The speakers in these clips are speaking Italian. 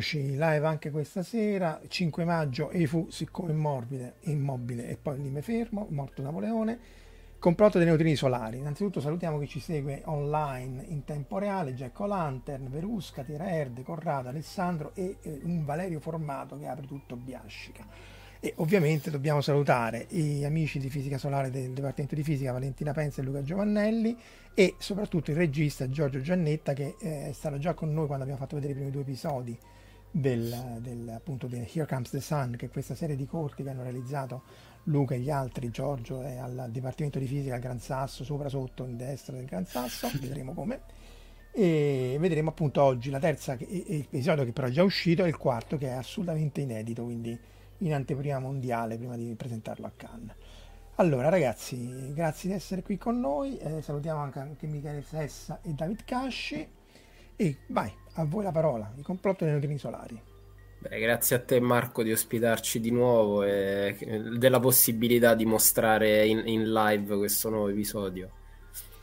Eccoci live anche questa sera, 5 maggio e fu siccome immobile, immobile e poi lì mi fermo, morto Napoleone, complotto dei neutrini solari. Innanzitutto salutiamo chi ci segue online in tempo reale, Jack O'Lantern, Verusca, Tira Erde, Corrado, Alessandro e eh, un Valerio Formato che apre tutto Biascica. E ovviamente dobbiamo salutare gli amici di Fisica Solare del Dipartimento di Fisica, Valentina Penza e Luca Giovannelli e soprattutto il regista Giorgio Giannetta che eh, è stato già con noi quando abbiamo fatto vedere i primi due episodi del, del, appunto di Here Comes the Sun, che è questa serie di corti che hanno realizzato Luca e gli altri, Giorgio è al Dipartimento di Fisica al Gran Sasso, sopra sotto in destra del Gran Sasso, vedremo come. E vedremo appunto oggi la terza episodio che però è già uscito e il quarto che è assolutamente inedito, quindi in anteprima mondiale prima di presentarlo a Cannes. Allora ragazzi, grazie di essere qui con noi, eh, salutiamo anche, anche Michele Sessa e David Casci e vai, a voi la parola, il complotto dei neutrini solari. Beh, grazie a te Marco di ospitarci di nuovo e della possibilità di mostrare in, in live questo nuovo episodio.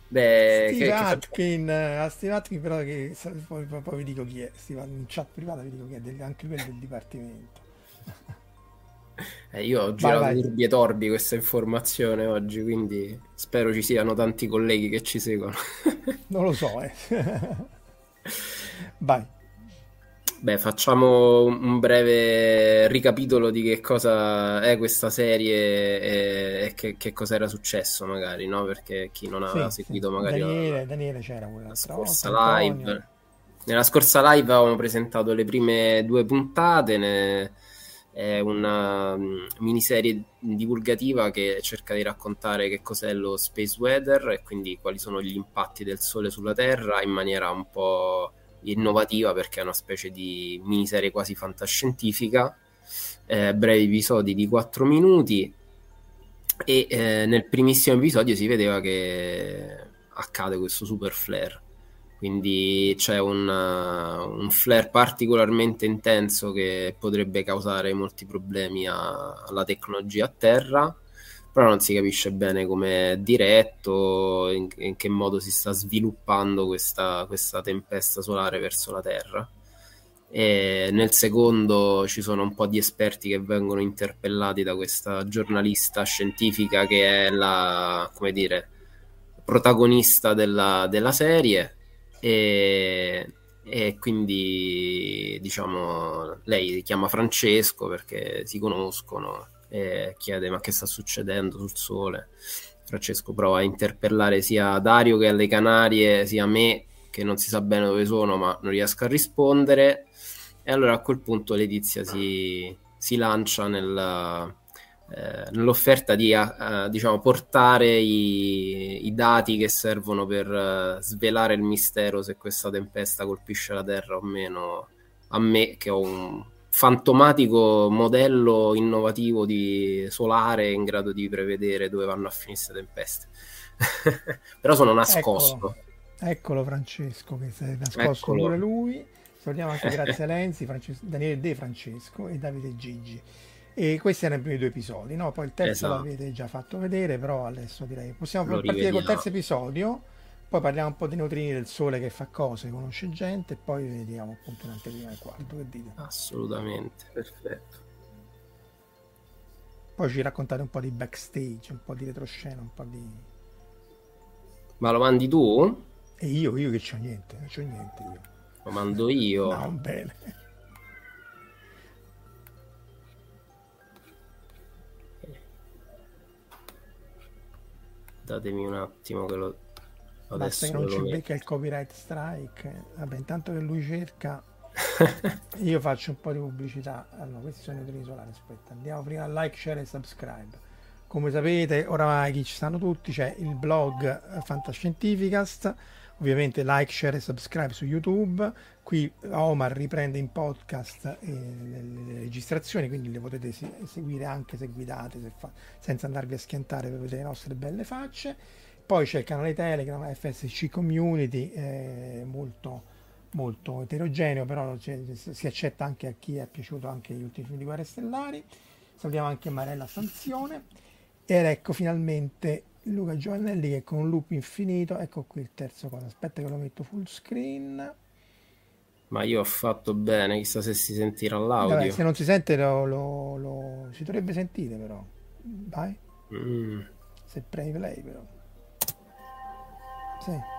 Beh, Steve che, Atkin, che... a Steve Atkin però che poi, poi, vi dico chi è, Steve, in chat privata vi dico chi è, del, anche quello del dipartimento. Eh, io ho girato turbi e torbi questa informazione oggi, quindi spero ci siano tanti colleghi che ci seguono. non lo so, eh. Vai. Beh, facciamo un breve ricapitolo di che cosa è questa serie e, e che, che cosa era successo, magari, no? Perché chi non aveva sì, seguito, sì. magari. Daniele, la, Daniele c'era quella la scorsa volta, live. Antonio. Nella scorsa live avevamo presentato le prime due puntate. Ne... È una um, miniserie divulgativa che cerca di raccontare che cos'è lo space weather e quindi quali sono gli impatti del Sole sulla Terra in maniera un po' innovativa perché è una specie di miniserie quasi fantascientifica, eh, brevi episodi di 4 minuti e eh, nel primissimo episodio si vedeva che accade questo super flare. Quindi c'è un, uh, un flare particolarmente intenso che potrebbe causare molti problemi a, alla tecnologia a terra però non si capisce bene come è diretto, in, in, che modo si sta sviluppando questa, questa tempesta solare verso la Terra. E nel secondo ci sono un po' di esperti che vengono interpellati da questa giornalista scientifica che è la, come dire, protagonista della, della serie e, e quindi diciamo lei chiama Francesco perché si conoscono e chiede ma che sta succedendo sul sole. Francesco prova a interpellare sia Dario che alle Canarie, sia me che non si sa bene dove sono ma non riesco a rispondere e allora a quel punto Letizia si, si lancia nel, eh, nell'offerta di uh, diciamo, portare i, i, dati che servono per uh, svelare il mistero se questa tempesta colpisce la Terra o meno a me che ho un fantomatico modello innovativo di solare in grado di prevedere dove vanno a finire queste tempeste. Però sono nascosto. Eccolo, Eccolo Francesco che si è nascosto Eccolo. pure lui. Salutiamo anche Grazia Lenzi, Francesco, Daniele De Francesco e Davide Gigi. E questi erano i primi due episodi, no? Poi il terzo esatto. l'avete già fatto vedere, però adesso direi possiamo Lo partire col terzo episodio poi parliamo un po' dei neutrini del Sole che fa cose, conosce gente e poi vediamo appunto in anteprima e quarto. Che dite? Assolutamente, perfetto. Poi ci raccontate un po' di backstage, un po' di retroscena, un po' di... Ma lo mandi tu? E io, io che c'ho niente, non c'ho niente io. Lo mando io. no, bene. Datemi un attimo che lo Basta che non ci becca il copyright strike. Vabbè, intanto che lui cerca, Io faccio un po' di pubblicità. Allora, questi sono i neutrini solari. Aspetta, andiamo prima a like, share e subscribe. Come sapete, oramai chi ci stanno tutti, c'è il blog Fantascientificast, ovviamente like, share e subscribe su YouTube. Qui Omar riprende in podcast eh, le, registrazioni, quindi le potete seguire anche se guidate, se fa, senza andarvi a schiantare per vedere le nostre belle facce. Poi c'è il canale Telegram FSC Community, eh, molto, molto eterogeneo, però si accetta anche a chi è piaciuto anche gli ultimi film di Guerre Stellari. Salutiamo anche Marella Sanzione ed ecco finalmente Luca Giovannelli che con un loop infinito, ecco qui il terzo cosa, aspetta che lo metto full screen. Ma io ho fatto bene, chissà se si sentirà l'audio. Vabbè, se non si sente lo, lo, lo, si dovrebbe sentire però. Vai. Mm. Se premi play però. Sì.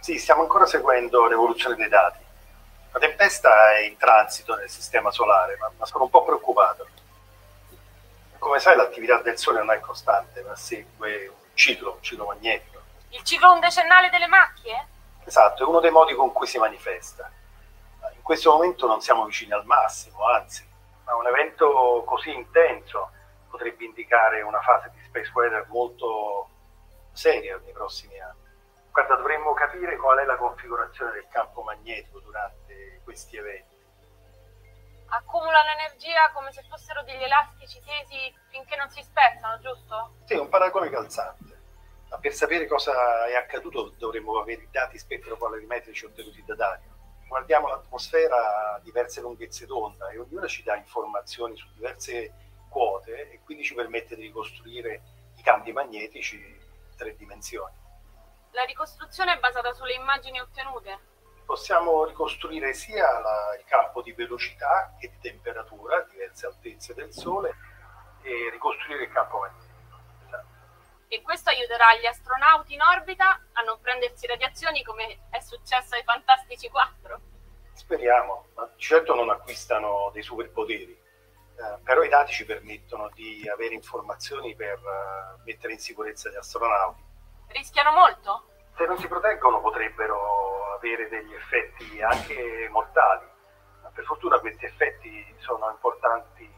Stiamo ancora seguendo l'evoluzione dei dati. La tempesta è in transito nel sistema solare, ma, ma sono un po' preoccupato. Come sai, l'attività del Sole non è costante, ma segue un ciclo, un ciclo magnetico. Il ciclo undecennale delle macchie? Esatto, è uno dei modi con cui si manifesta. In questo momento non siamo vicini al massimo, anzi, ma un evento così intenso potrebbe indicare una fase di space weather molto seria nei prossimi anni. Configurazione del campo magnetico durante questi eventi. Accumulano energia come se fossero degli elastici tesi finché non si spezzano, giusto? Sì, un paragone calzante. Ma per sapere cosa è accaduto dovremmo avere i dati spettropolimetrici ottenuti da Dario. Guardiamo l'atmosfera a diverse lunghezze d'onda e ognuna ci dà informazioni su diverse quote e quindi ci permette di ricostruire i campi magnetici in tre dimensioni. La ricostruzione è basata sulle immagini ottenute? Possiamo ricostruire sia la, il campo di velocità che di temperatura a diverse altezze del Sole e ricostruire il campo magnetico. E questo aiuterà gli astronauti in orbita a non prendersi radiazioni come è successo ai Fantastici 4? Speriamo, ma certo non acquistano dei superpoteri. Eh, però i dati ci permettono di avere informazioni per uh, mettere in sicurezza gli astronauti Rischiano molto? Se non si proteggono potrebbero avere degli effetti anche mortali, ma per fortuna questi effetti sono importanti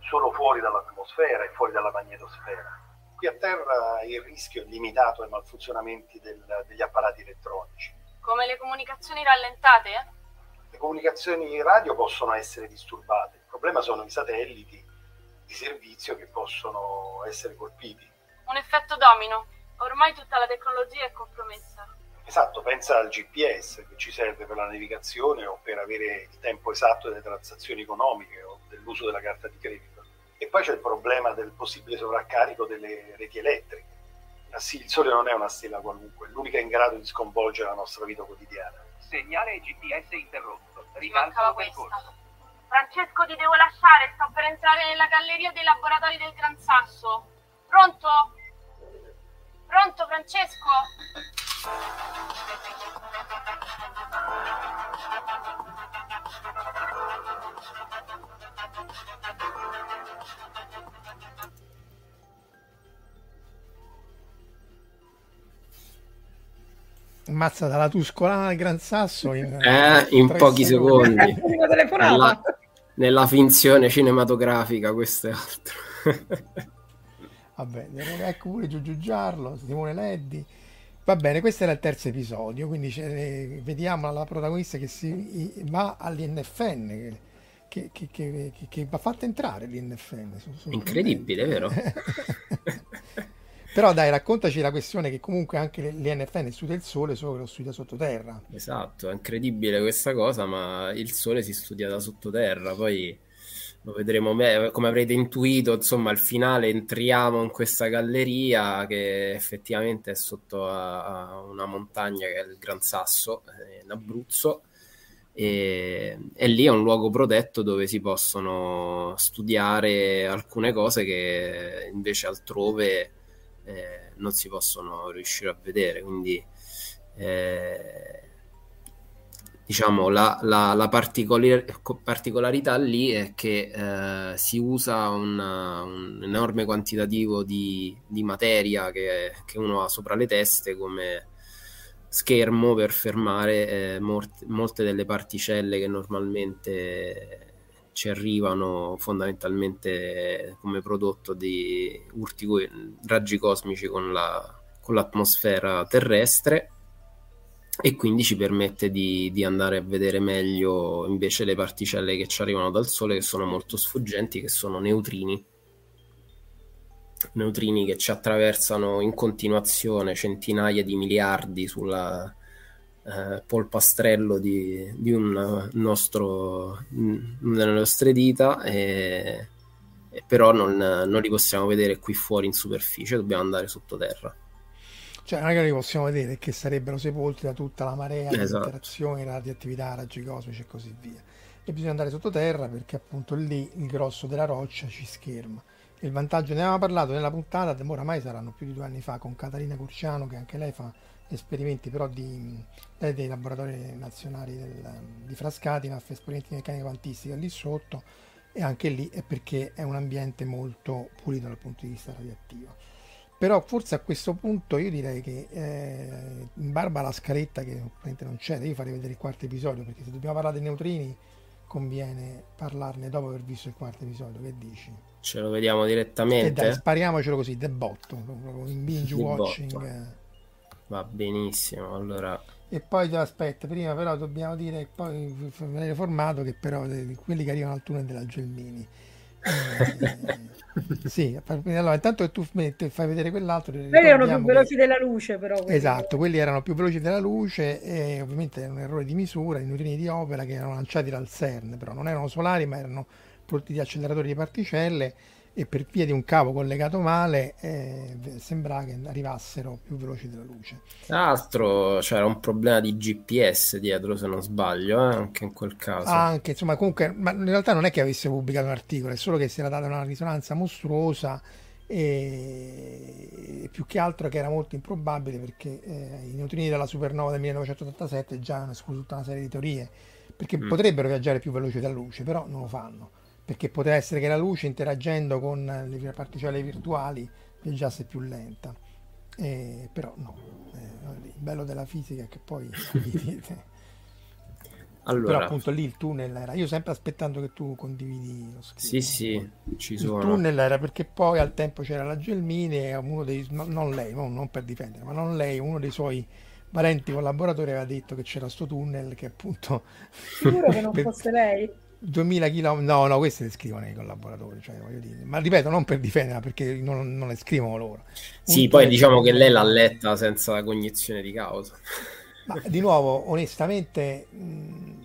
solo fuori dall'atmosfera e fuori dalla magnetosfera. Qui a terra il rischio è limitato ai malfunzionamenti del, degli apparati elettronici. Come le comunicazioni rallentate? Le comunicazioni radio possono essere disturbate, il problema sono i satelliti di servizio che possono essere colpiti. Un effetto domino. Ormai tutta la tecnologia è compromessa. Esatto, pensa al GPS che ci serve per la navigazione o per avere il tempo esatto delle transazioni economiche o dell'uso della carta di credito. E poi c'è il problema del possibile sovraccarico delle reti elettriche. Ah sì, il Sole non è una stella qualunque, è l'unica in grado di sconvolgere la nostra vita quotidiana. Segnale GPS interrotto. Ribalta percorso. Francesco, ti devo lasciare, sto per entrare nella galleria dei laboratori del Gran Sasso. Pronto? Pronto Francesco? Ammazza dalla Tuscolana al Gran Sasso in, eh, in pochi secondi. secondi. Nella, nella finzione cinematografica, questo è altro. Vabbè, ecco pure Giugiu Giarlo, Simone Leddi. Va bene, questo era il terzo episodio, quindi vediamo la protagonista che si va all'INFN, che, che, che, che va fatta entrare l'INFN. Incredibile, vero? Però dai, raccontaci la questione che comunque anche l'INFN studia il Sole, solo che lo studia sottoterra. Esatto, è incredibile questa cosa, ma il Sole si studia da sottoterra, poi lo vedremo me- come avrete intuito, insomma, al finale entriamo in questa galleria che effettivamente è sotto a, a una montagna che è il Gran Sasso, eh, in Abruzzo, e, e, lì è un luogo protetto dove si possono studiare alcune cose che invece altrove eh, non si possono riuscire a vedere. Quindi eh, diciamo la, la, la particolar- particolarità lì è che eh, si usa una, un enorme quantitativo di, di materia che, che, uno ha sopra le teste come schermo per fermare eh, molte, molte delle particelle che normalmente ci arrivano fondamentalmente come prodotto di urti, raggi cosmici con, la, con l'atmosfera terrestre e quindi ci permette di, di, andare a vedere meglio invece le particelle che ci arrivano dal Sole che sono molto sfuggenti, che sono neutrini. Neutrini che ci attraversano in continuazione centinaia di miliardi sulla eh, polpastrello di, di un nostro, nelle nostre dita, e, e però non, non li possiamo vedere qui fuori in superficie, dobbiamo andare sottoterra. Cioè, li possiamo vedere che sarebbero sepolti da tutta la marea esatto. di interazioni, radioattività, raggi cosmici e così via. E bisogna andare sottoterra perché appunto lì il grosso della roccia ci scherma. Il vantaggio, ne avevamo parlato nella puntata, oramai saranno più di due anni fa, con Catalina Curciano, che anche lei fa esperimenti però di, lei dei laboratori nazionali del, di Frascati, ma fa esperimenti di meccanica quantistica lì sotto, e anche lì è perché è un ambiente molto pulito dal punto di vista radioattivo. Però forse a questo punto io direi che eh, in barba alla scaletta che ovviamente non c'è, io farei vedere il quarto episodio perché se dobbiamo parlare dei neutrini conviene parlarne dopo aver visto il quarto episodio, che dici? Ce lo vediamo direttamente? E dai, spariamocelo così, the botto, in binge the watching. Botto. Va benissimo, allora... E poi aspetta, prima però dobbiamo dire, poi venire formato che però quelli che arrivano al tunnel della Gelmini eh, sì, allora intanto che tu metti, fai vedere quell'altro. Quelli erano più veloci che... della luce, però. Quelli esatto, quelli erano più veloci della luce e ovviamente era un errore di misura, i neutrini di opera che erano lanciati dal CERN, però non erano solari ma erano prodotti di acceleratori di particelle e per via di un cavo collegato male eh, sembrava che arrivassero più veloci della luce. Tra l'altro c'era un problema di GPS dietro se non sbaglio, eh, anche in quel caso. Ah, anche, insomma, comunque, ma in realtà non è che avesse pubblicato un articolo, è solo che si era data una risonanza mostruosa e più che altro che era molto improbabile perché eh, i neutrini della supernova del 1987 già hanno escluso tutta una serie di teorie perché mm. potrebbero viaggiare più veloci della luce, però non lo fanno perché poteva essere che la luce interagendo con le particelle virtuali viaggiasse più lenta. Eh, però no, eh, il bello della fisica è che poi allora, però appunto lì il tunnel era io sempre aspettando che tu condividi lo schermo sì sì ci sono. il tunnel era perché poi al tempo c'era la Gelmini e uno dei non lei non per difendere ma non lei uno dei suoi parenti collaboratori aveva detto che c'era sto tunnel che appunto sicuro che non fosse lei 2000 km, no, no, queste le scrivono i collaboratori, cioè, ma ripeto, non per difenderla perché non, non le scrivono loro. Sì, Un poi tre... diciamo che lei l'ha letta senza cognizione di causa. Ma di nuovo, onestamente, mm,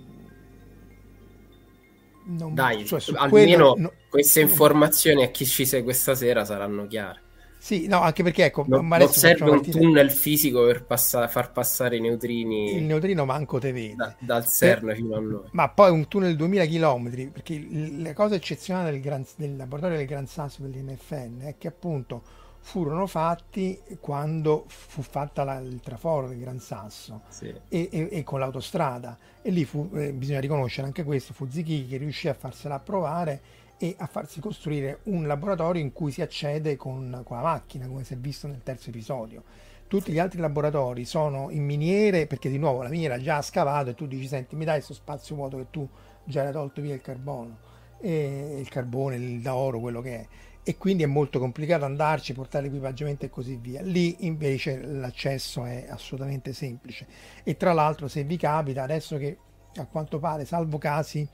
non, Dai, cioè, almeno quello, no, queste informazioni a chi ci segue stasera saranno chiare. Sì, no, anche perché ecco, non, non serve un partire... tunnel fisico per passa... far passare i neutrini. Il neutrino manco te vede. Da, dal CERN per... fino a noi. Ma poi un tunnel di 2000 km, perché la cosa eccezionale del, gran... del laboratorio del Gran Sasso dell'INFN è che appunto furono fatti quando fu fatta la, il traforo del Gran Sasso sì. e, e, e, con l'autostrada. E lì fu, eh, bisogna riconoscere anche questo, fu Zichi che riuscì a farsela approvare e a farsi costruire un laboratorio in cui si accede con, con la macchina, come si è visto nel terzo episodio. Tutti gli altri laboratori sono in miniere perché di nuovo la miniera già ha scavato e tu dici senti mi dai questo spazio vuoto che tu già hai tolto via il carbono, e il carbone, il d'oro, quello che è e quindi è molto complicato andarci, portare l'equipaggiamento e così via. Lì invece l'accesso è assolutamente semplice e tra l'altro se vi capita, adesso che a quanto pare, salvo casi,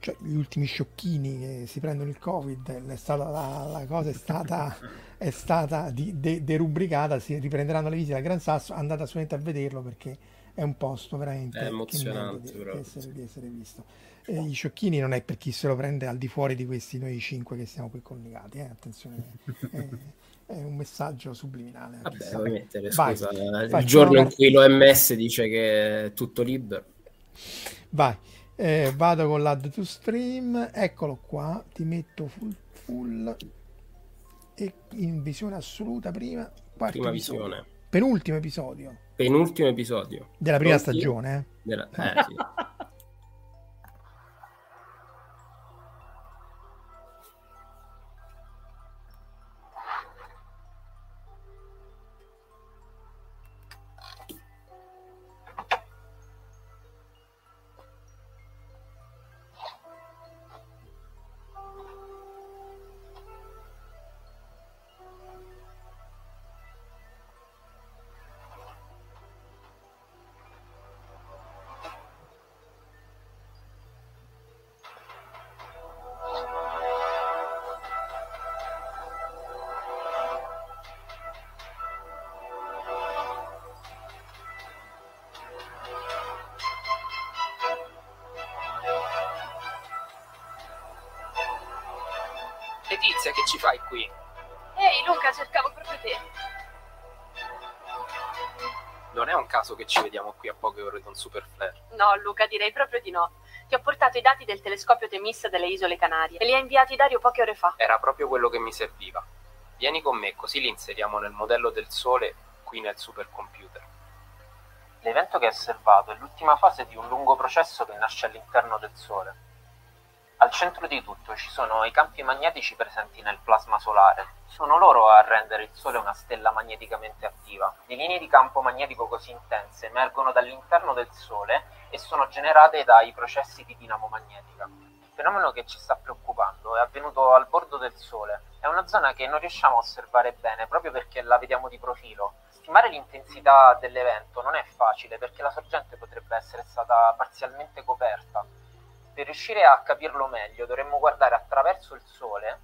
cioè gli ultimi sciocchini che si prendono il covid, è stata, la, la cosa è stata, è stata di, de, derubricata, si riprenderanno le visite al Gran Sasso, andate assolutamente a vederlo perché è un posto veramente emozionante di, di, essere, di essere visto. E gli sciocchini non è per chi se lo prende al di fuori di questi noi cinque che siamo qui collegati, eh? attenzione, è, è, un messaggio subliminale. Vabbè, vuoi mettere, scusa, Vai, il giorno in cui l'OMS dice che è tutto libero. Vai, eh, vado con l'add to stream, eccolo qua, ti metto full, full e in visione assoluta prima, prima visione. Penultimo episodio. Penultimo episodio. Della prima Pronti? stagione, eh? Della... Eh, sì. qui? Ehi Luca, cercavo proprio te. Non è un caso che ci vediamo qui a poche ore da un super flare. No, Luca, direi proprio di no. Ti ho portato i dati del telescopio Temis delle Isole Canarie e li ha inviati Dario poche ore fa. Era proprio quello che mi serviva. Vieni con me, così li inseriamo nel modello del Sole qui nel supercomputer. L'evento che hai osservato è l'ultima fase di un lungo processo che nasce all'interno del Sole. Al centro di tutto ci sono i campi magnetici presenti nel plasma solare. Sono loro a rendere il Sole una stella magneticamente attiva. Le linee di campo magnetico così intense emergono dall'interno del Sole e sono generate dai processi di dinamo magnetica. Il fenomeno che ci sta preoccupando è avvenuto al bordo del Sole. È una zona che non riusciamo a osservare bene proprio perché la vediamo di profilo. Stimare l'intensità dell'evento non è facile perché la sorgente potrebbe essere stata parzialmente coperta per riuscire a capirlo meglio dovremmo guardare attraverso il Sole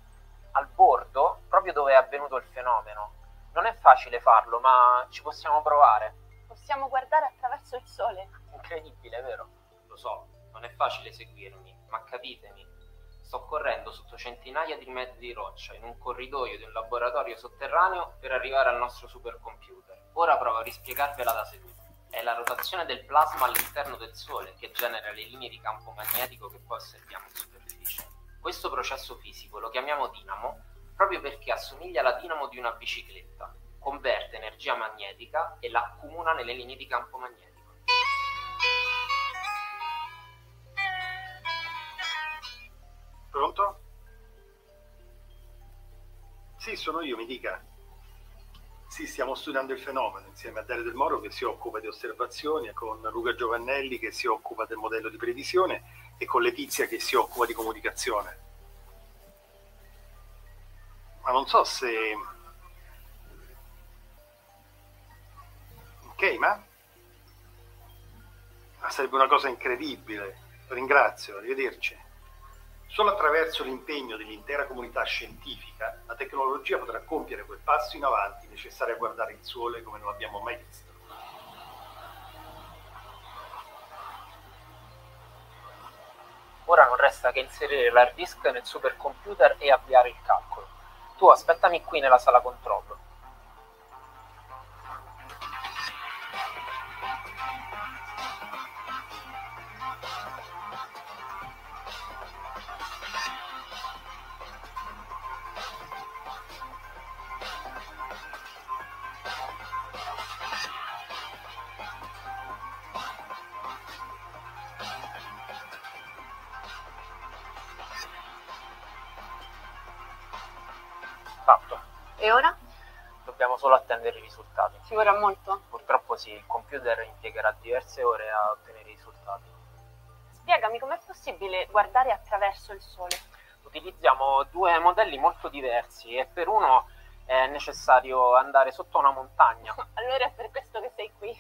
al bordo, proprio dove è avvenuto il fenomeno. Non è facile farlo, ma ci possiamo provare. Possiamo guardare attraverso il Sole. Incredibile, vero? Lo so, non è facile seguirmi, ma capitemi. Sto correndo sotto centinaia di metri di roccia in un corridoio di un laboratorio sotterraneo per arrivare al nostro supercomputer. Ora provo a rispiegarvela da seduto. È la rotazione del plasma all'interno del Sole che genera le linee di campo magnetico che poi osserviamo in superficie. Questo processo fisico lo chiamiamo dinamo proprio perché assomiglia alla dinamo di una bicicletta, converte energia magnetica e la accumula nelle linee di campo magnetico. Pronto? Sì, sono io, mi dica. Sì, stiamo studiando il fenomeno insieme a Dario Del Moro che si occupa di osservazioni, con Luca Giovannelli che si occupa del modello di previsione e con Letizia che si occupa di comunicazione. Ma non so se... Ok, ma... ma sarebbe una cosa incredibile. Ringrazio, arrivederci. Solo attraverso l'impegno dell'intera comunità scientifica la tecnologia potrà compiere quel passo in avanti necessario a guardare il Sole come non l'abbiamo mai visto. Ora non resta che inserire l'hard disk nel supercomputer e avviare il calcolo. Tu aspettami qui nella sala controllo. Solo attendere i risultati. Ci vorrà molto? Purtroppo sì, il computer impiegherà diverse ore a ottenere i risultati. Spiegami com'è possibile guardare attraverso il sole? Utilizziamo due modelli molto diversi e per uno è necessario andare sotto una montagna. Allora è per questo che sei qui.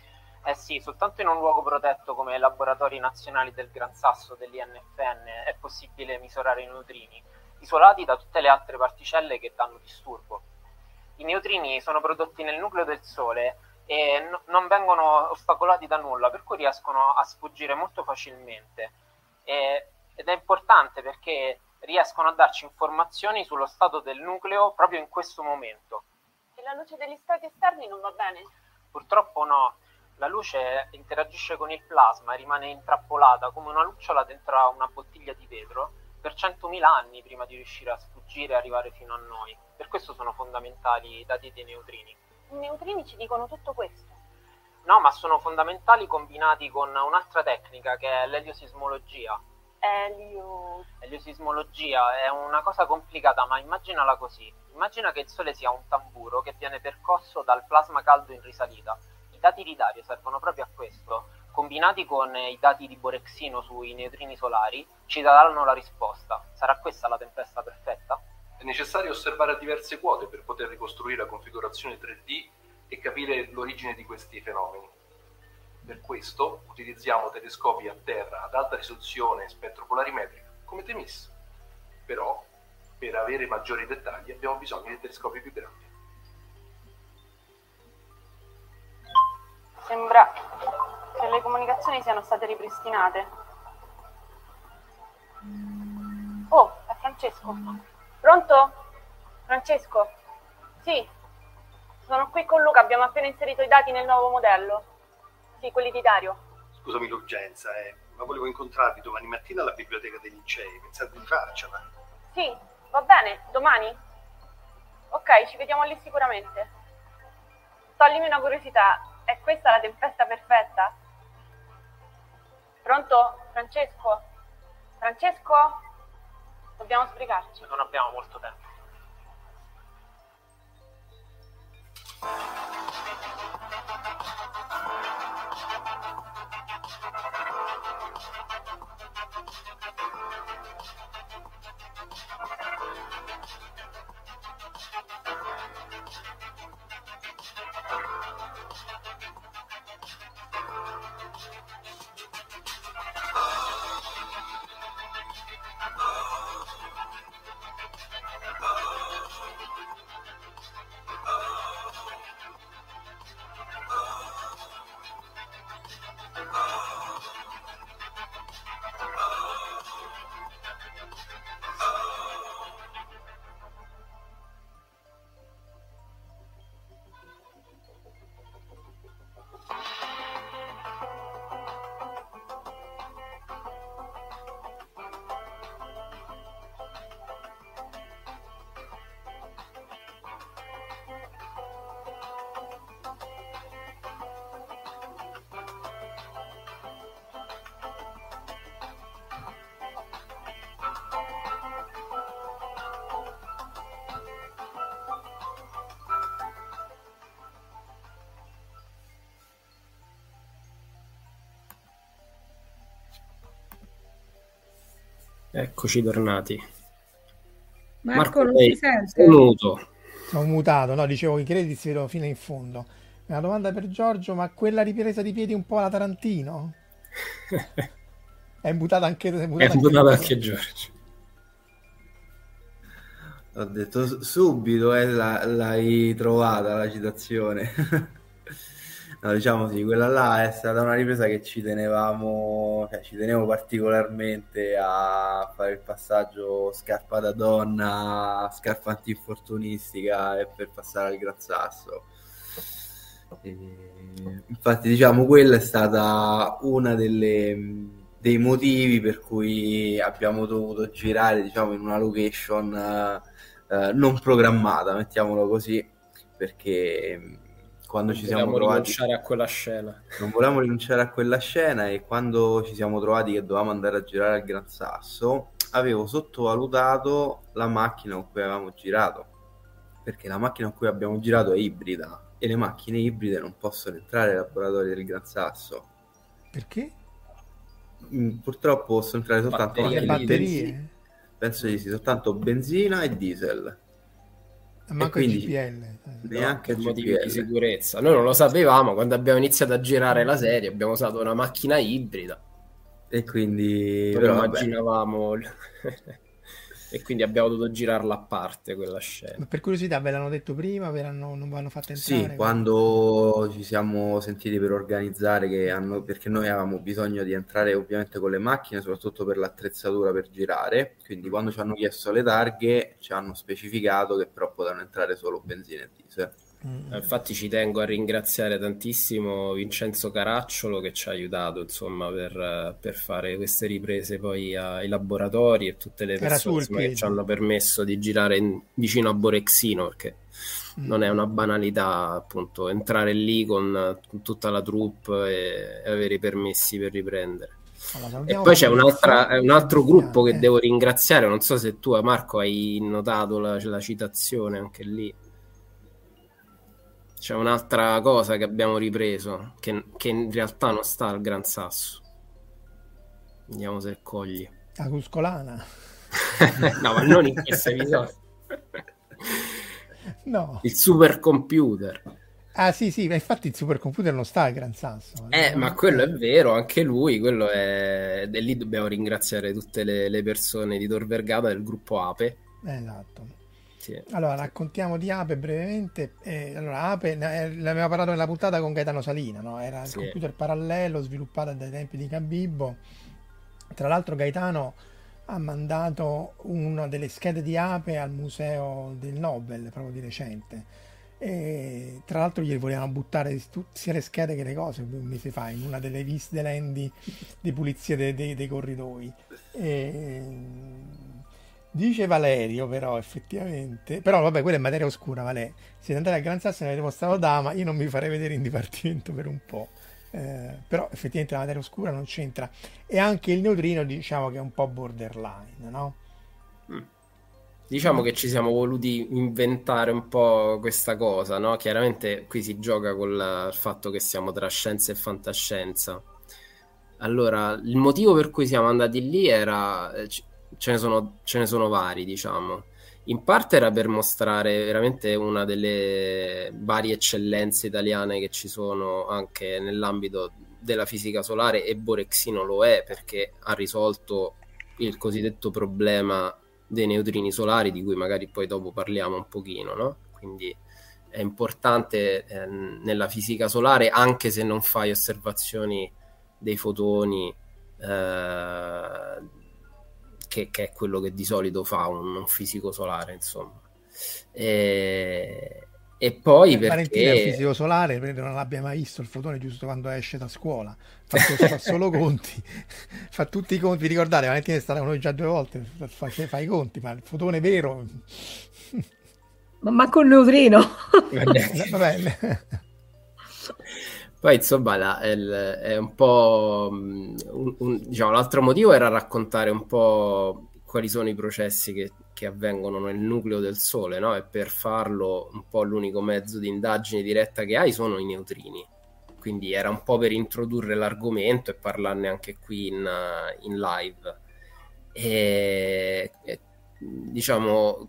Eh sì, soltanto in un luogo protetto come i laboratori nazionali del Gran Sasso dell'INFN è possibile misurare i neutrini, isolati da tutte le altre particelle che danno disturbo. I neutrini sono prodotti nel nucleo del Sole e n- non vengono ostacolati da nulla, per cui riescono a sfuggire molto facilmente. E- ed è importante perché riescono a darci informazioni sullo stato del nucleo proprio in questo momento. E la luce degli stati esterni non va bene? Purtroppo no, la luce interagisce con il plasma e rimane intrappolata come una lucciola dentro una bottiglia di vetro per 100.000 anni prima di riuscire a sfuggire e arrivare fino a noi. Per questo sono fondamentali i dati dei neutrini. I neutrini ci dicono tutto questo. No, ma sono fondamentali combinati con un'altra tecnica che è l'eliosismologia. Elio... L'eliosismologia è una cosa complicata, ma immaginala così. Immagina che il Sole sia un tamburo che viene percosso dal plasma caldo in risalita. I dati di Dario servono proprio a questo. Combinati con i dati di Borexino sui neutrini solari, ci daranno la risposta. Sarà questa la tempesta perfetta? È necessario osservare a diverse quote per poter ricostruire la configurazione 3D e capire l'origine di questi fenomeni. Per questo utilizziamo telescopi a terra ad alta risoluzione spetropolarimetrica come Temis. Però, per avere maggiori dettagli abbiamo bisogno di telescopi più grandi. Sembra che le comunicazioni siano state ripristinate. Oh, è Francesco. Pronto? Francesco? Sì. Sono qui con Luca, abbiamo appena inserito i dati nel nuovo modello. Sì, quelli di Dario. Scusami l'urgenza, eh, ma volevo incontrarvi domani mattina alla biblioteca dei licei. Pensate di farcela? Sì, va bene, domani? Ok, ci vediamo lì sicuramente. Toglimi una curiosità, è questa la tempesta perfetta? Pronto? Francesco? Francesco? Dobbiamo sbrigarci. Non abbiamo molto tempo. Eccoci tornati. Marco, non lei si sente? muto. Sono mutato, no, dicevo i crediti si vedono fino in fondo. Una domanda per Giorgio, ma quella ripresa di piedi un po' alla Tarantino? È mutata anche, è È mutata mutato anche anche Giorgio. Ho detto subito, eh, la- l'hai trovata la citazione. No, diciamo sì, quella là è stata una ripresa che ci tenevamo, cioè ci tenevo particolarmente a fare il passaggio scarpa da donna, scarpa antinfortunistica e per passare al Gran Sasso. E, infatti, diciamo, quella è stata una delle dei motivi per cui abbiamo dovuto girare, diciamo, in una location eh, non programmata, mettiamolo così, perché quando ci siamo trovati rinunciare a quella scena. non volevamo rinunciare a quella scena e quando ci siamo trovati che dovevamo andare a girare al Gran Sasso, avevo sottovalutato la macchina con cui avevamo girato, perché la macchina con cui abbiamo girato è ibrida e le macchine ibride non possono entrare ai laboratori del Gran Sasso. Perché? Mm, Purtroppo possono entrare soltanto Batterie Batterie. penso di sì, soltanto benzina e diesel. Manco il GPL. Neanche per il motivi GPL. di sicurezza. Noi non lo sapevamo quando abbiamo iniziato a girare la serie, abbiamo usato una macchina ibrida. E quindi... Però, immaginavamo e quindi abbiamo dovuto girarla a parte quella scena. Ma per curiosità, ve l'hanno detto prima? Ve l'hanno, non vi hanno fatto entrare? Sì, quando ci siamo sentiti per organizzare, che hanno, perché noi avevamo bisogno di entrare ovviamente con le macchine, soprattutto per l'attrezzatura per girare, quindi quando ci hanno chiesto le targhe ci hanno specificato che però potevano entrare solo benzina e diesel. Infatti ci tengo a ringraziare tantissimo Vincenzo Caracciolo che ci ha aiutato insomma per, per fare queste riprese poi ai laboratori e tutte le persone insomma, che ci hanno permesso di girare in- vicino a Borexino perché Mm. non è una banalità appunto entrare lì con, con tutta la troupe e, e avere i permessi per riprendere. Allora, E poi c'è un'altra- un altro gruppo che Eh, devo ringraziare, non so se tu Marco hai notato la, la citazione anche lì. C'è un'altra cosa che abbiamo ripreso, che, che in realtà non sta al Gran Sasso. Vediamo se cogli. La Cuscolana. no, ma non in questo episodio. No. Il supercomputer. Ah sì, sì, ma infatti il supercomputer non sta al Gran Sasso. Eh, ma quello è vero, anche lui, quello è... E lì dobbiamo ringraziare tutte le, le persone di Tor Vergata del gruppo Ape. Esatto. Sì. Allora, raccontiamo di Ape brevemente. Eh, allora, Ape, eh, l'abbiamo parlato nella puntata con Gaetano Salina, no? Era il Sì. computer parallelo sviluppato dai tempi di Cabibbo. Tra l'altro Gaetano ha mandato una delle schede di Ape al museo del Nobel, proprio di recente. E tra l'altro gli volevano buttare sia le schede che le cose un mese fa in una delle visite lendi di pulizia dei, dei- dei corridoi. E, dice Valerio, però, effettivamente, però vabbè, quella è materia oscura. Vale. Siete andati al Gran Sasso e avete mostrato Dama. Io non vi farei vedere in dipartimento per un po'. Eh, però effettivamente la materia oscura non c'entra. E anche il neutrino, diciamo che è un po' borderline, no? Diciamo che ci siamo voluti inventare un po' questa cosa, no? Chiaramente qui si gioca col fatto che siamo tra scienza e fantascienza. Allora, il motivo per cui siamo andati lì era, eh, ce ne sono, ce ne sono vari, diciamo. In parte era per mostrare veramente una delle varie eccellenze italiane che ci sono anche nell'ambito della fisica solare e Borexino lo è perché ha risolto il cosiddetto problema dei neutrini solari di cui magari poi dopo parliamo un pochino, no? Quindi è importante eh, nella fisica solare anche se non fai osservazioni dei fotoni eh, che, che è quello che di solito fa un, un fisico solare, insomma. E, e poi Eh, Valentina è un perché fisico solare, credo non l'abbia mai visto il fotone giusto quando esce da scuola. Fa, fa solo conti, fa tutti i conti. Vi ricordate, Valentina è stata con noi già due volte, fa, fa i conti, ma il fotone vero... Ma manco il neutrino. Vabbè, Poi insomma la- il- è un po' mh, un- un- diciamo, l'altro motivo era raccontare un po' quali sono i processi che, che avvengono nel nucleo del Sole, no? E per farlo un po' l'unico mezzo di indagine diretta che hai sono i neutrini. Quindi era un po' per introdurre l'argomento e parlarne anche qui in, in live. E, diciamo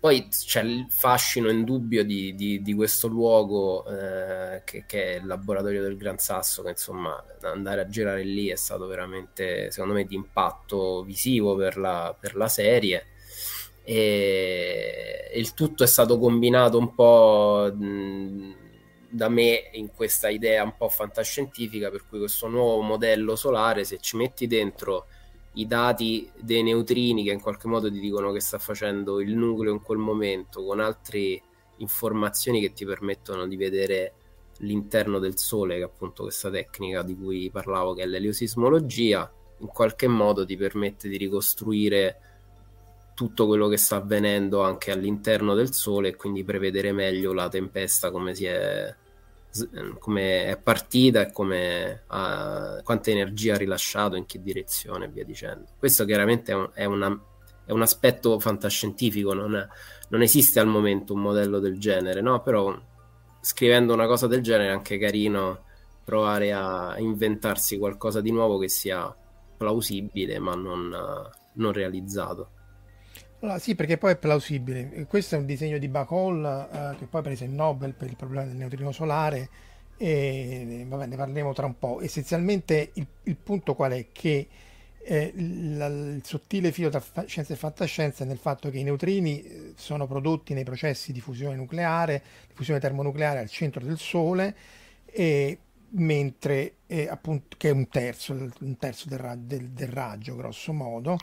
poi c'è il fascino indubbio di, di, di questo luogo eh, che, che, è il laboratorio del Gran Sasso, che insomma andare a girare lì è stato veramente, secondo me, di impatto visivo per la, per la serie. E il tutto è stato combinato un po' da me in questa idea un po' fantascientifica, per cui questo nuovo modello solare, se ci metti dentro i dati dei neutrini che in qualche modo ti dicono che sta facendo il nucleo in quel momento, con altre informazioni che ti permettono di vedere l'interno del Sole, che è appunto questa tecnica di cui parlavo, che è l'eliosismologia, in qualche modo ti permette di ricostruire tutto quello che sta avvenendo anche all'interno del Sole e quindi prevedere meglio la tempesta come si è come è partita e come ha, quanta energia ha rilasciato, in che direzione e via dicendo. Questo chiaramente è un, è una, è un aspetto fantascientifico, non, è, non, esiste al momento un modello del genere, no? Però scrivendo una cosa del genere è anche carino provare a inventarsi qualcosa di nuovo che sia plausibile ma non, non realizzato. Allora, sì, perché poi è plausibile. Questo è un disegno di Bacall eh, che poi prese il Nobel per il problema del neutrino solare e vabbè, ne parleremo tra un po'. Essenzialmente il, il punto qual è? Che eh, il, il, sottile filo tra fa- scienza e fantascienza è nel fatto che i neutrini eh, sono prodotti nei processi di fusione nucleare, di fusione termonucleare al centro del Sole, e, mentre eh, appunto, che è un terzo, un terzo del, del, del raggio, grosso modo,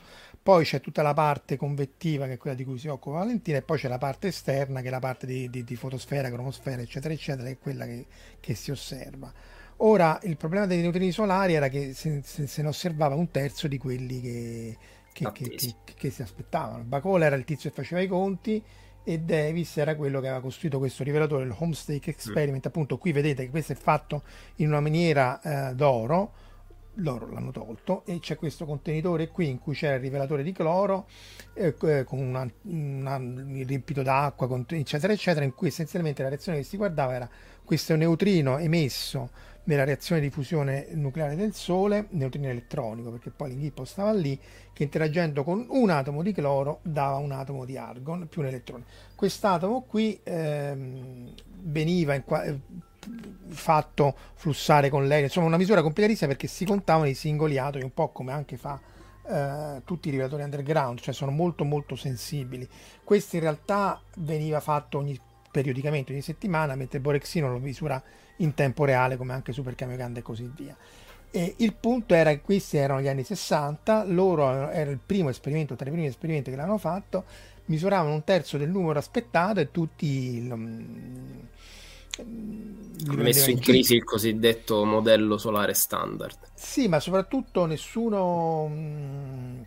poi c'è tutta la parte convettiva che è quella di cui si occupa Valentina e poi c'è la parte esterna che è la parte di, di, di fotosfera, cromosfera eccetera eccetera che è quella che, che, si osserva. Ora il problema dei neutrini solari era che se, se, se ne osservava un terzo di quelli che, che si aspettavano. Bacola era il tizio che faceva i conti e Davis era quello che aveva costruito questo rivelatore, il Homestake Experiment. Mm. Appunto, qui vedete che questo è fatto in una maniera eh, d'oro l'oro l'hanno tolto e c'è questo contenitore qui in cui c'è il rivelatore di cloro eh, eh con una, una, riempito d'acqua eccetera eccetera in cui essenzialmente la reazione che si guardava era questo neutrino emesso nella reazione di fusione nucleare del Sole, neutrino elettronico, perché poi l'inghippo stava lì, che interagendo con un atomo di cloro dava un atomo di argon più un elettrone. Quest'atomo qui ehm, veniva in qua- fatto flussare con l'elio, insomma una misura complicatissima perché si contavano i singoli atomi, un po' come anche fa eh, tutti i rivelatori underground, cioè sono molto molto sensibili. Questo in realtà veniva fatto ogni, periodicamente, ogni settimana, mentre Borexino lo misura in tempo reale come anche Super Kamiokande e così via. E il punto era che questi erano gli anni 60, loro era il primo esperimento, tra i primi esperimenti che l'hanno fatto, misuravano un terzo del numero aspettato e tutti ha messo in crisi il cosiddetto modello solare standard. Sì, ma soprattutto nessuno mh,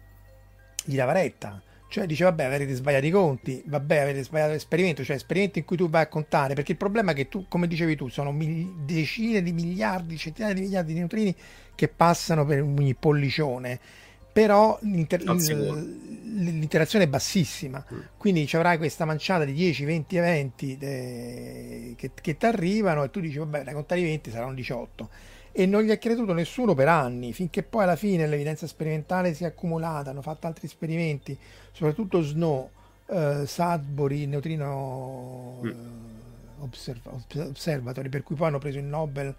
gli dava retta. Cioè dice vabbè avete sbagliato i conti, vabbè avete sbagliato l'esperimento, cioè esperimenti in cui tu vai a contare, perché il problema è che tu, come dicevi tu, sono mil- decine di miliardi, centinaia di miliardi di neutrini che passano per ogni pollicione però l'inter- l'interazione è bassissima, mm. quindi ci avrai questa manciata di 10-20 eventi de- che, che ti arrivano e tu dici vabbè da contare i 20 saranno 18 e non gli ha creduto nessuno per anni, finché poi alla fine l'evidenza sperimentale si è accumulata, hanno fatto altri esperimenti, soprattutto Snow, eh, Sudbury, neutrino mm. Observ- Observatory, per cui poi hanno preso il Nobel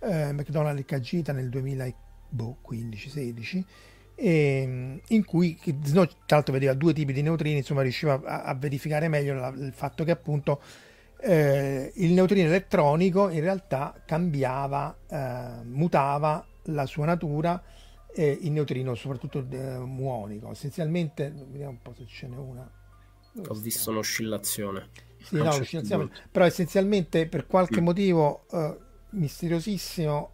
eh, McDonald e Cagita nel 2015-16 e, in cui Snow tra l'altro vedeva due tipi di neutrini, insomma riusciva a, a verificare meglio la, il fatto che appunto eh, il neutrino elettronico in realtà cambiava, eh, mutava la sua natura e il neutrino soprattutto eh, muonico. Essenzialmente, vediamo un po' se ce n'è una. Ho visto un'oscillazione. Sì, no, un'oscillazione, però essenzialmente per qualche motivo eh, misteriosissimo,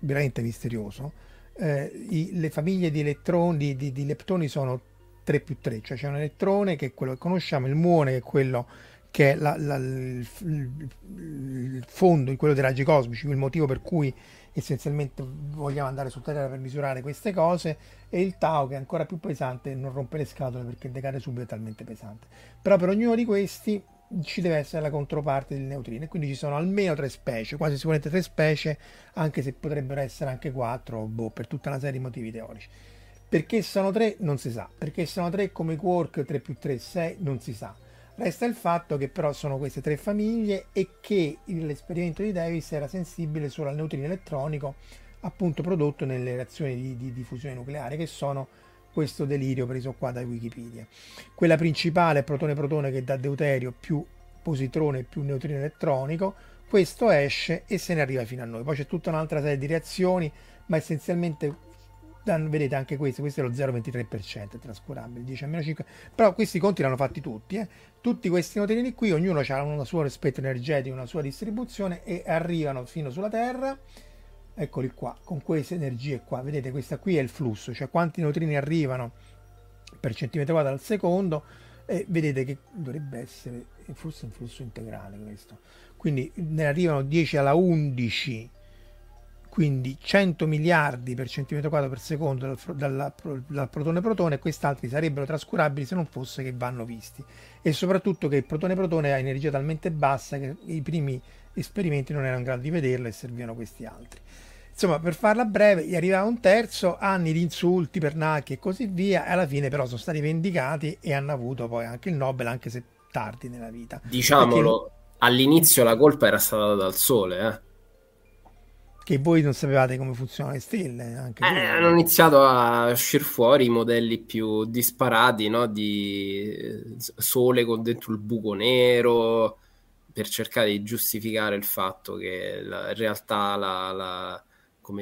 veramente misterioso, eh, i, le famiglie di elettroni, di, di, leptoni sono 3 più 3, cioè c'è un elettrone che è quello che conosciamo, il muone che è quello che è la, la, il, il, fondo, quello dei raggi cosmici, il motivo per cui essenzialmente vogliamo andare su Terra per misurare queste cose, e il Tau che è ancora più pesante e non rompe le scatole perché decade subito è talmente pesante. Però per ognuno di questi ci deve essere la controparte del neutrino quindi ci sono almeno tre specie, quasi sicuramente tre specie, anche se potrebbero essere anche quattro, boh, per tutta una serie di motivi teorici. Perché sono tre non si sa, perché sono tre come quark 3 più 3 6 non si sa. Resta il fatto che però sono queste tre famiglie e che l'esperimento di Davis era sensibile solo al neutrino elettronico appunto prodotto nelle reazioni di, di, di fusione nucleare che sono questo delirio preso qua da Wikipedia. Quella principale è protone-protone che dà deuterio più positrone più neutrino elettronico, questo esce e se ne arriva fino a noi. Poi c'è tutta un'altra serie di reazioni, ma essenzialmente vedete anche questo, questo è lo 0,23%, è trascurabile, 10 a 5, però questi conti l'hanno fatti tutti, eh? tutti questi neutrini qui, ognuno ha un suo spettro energetico, una sua distribuzione e arrivano fino sulla Terra eccoli qua, con queste energie qua, vedete questa qui è il flusso, cioè quanti neutrini arrivano per centimetro quadro al secondo e vedete che dovrebbe essere il flusso flusso integrale questo, quindi ne arrivano 10 alla 11 quindi 100 miliardi per centimetro quadro per secondo dal, dal, dal protone-protone e quest'altri sarebbero trascurabili se non fosse che vanno visti. E soprattutto che il protone-protone ha energia talmente bassa che i primi esperimenti non erano in grado di vederlo e servivano questi altri Insomma, per farla breve, gli arrivava un terzo, anni di insulti, pernacchi e così via, e alla fine però sono stati vendicati e hanno avuto poi anche il Nobel, anche se tardi nella vita. Diciamolo, Perché... all'inizio la colpa era stata data dal sole, eh che voi non sapevate come funzionano le stelle. Anche eh, hanno iniziato a uscire fuori i modelli più disparati no? di sole con dentro il buco nero per cercare di giustificare il fatto che la, in realtà la, la,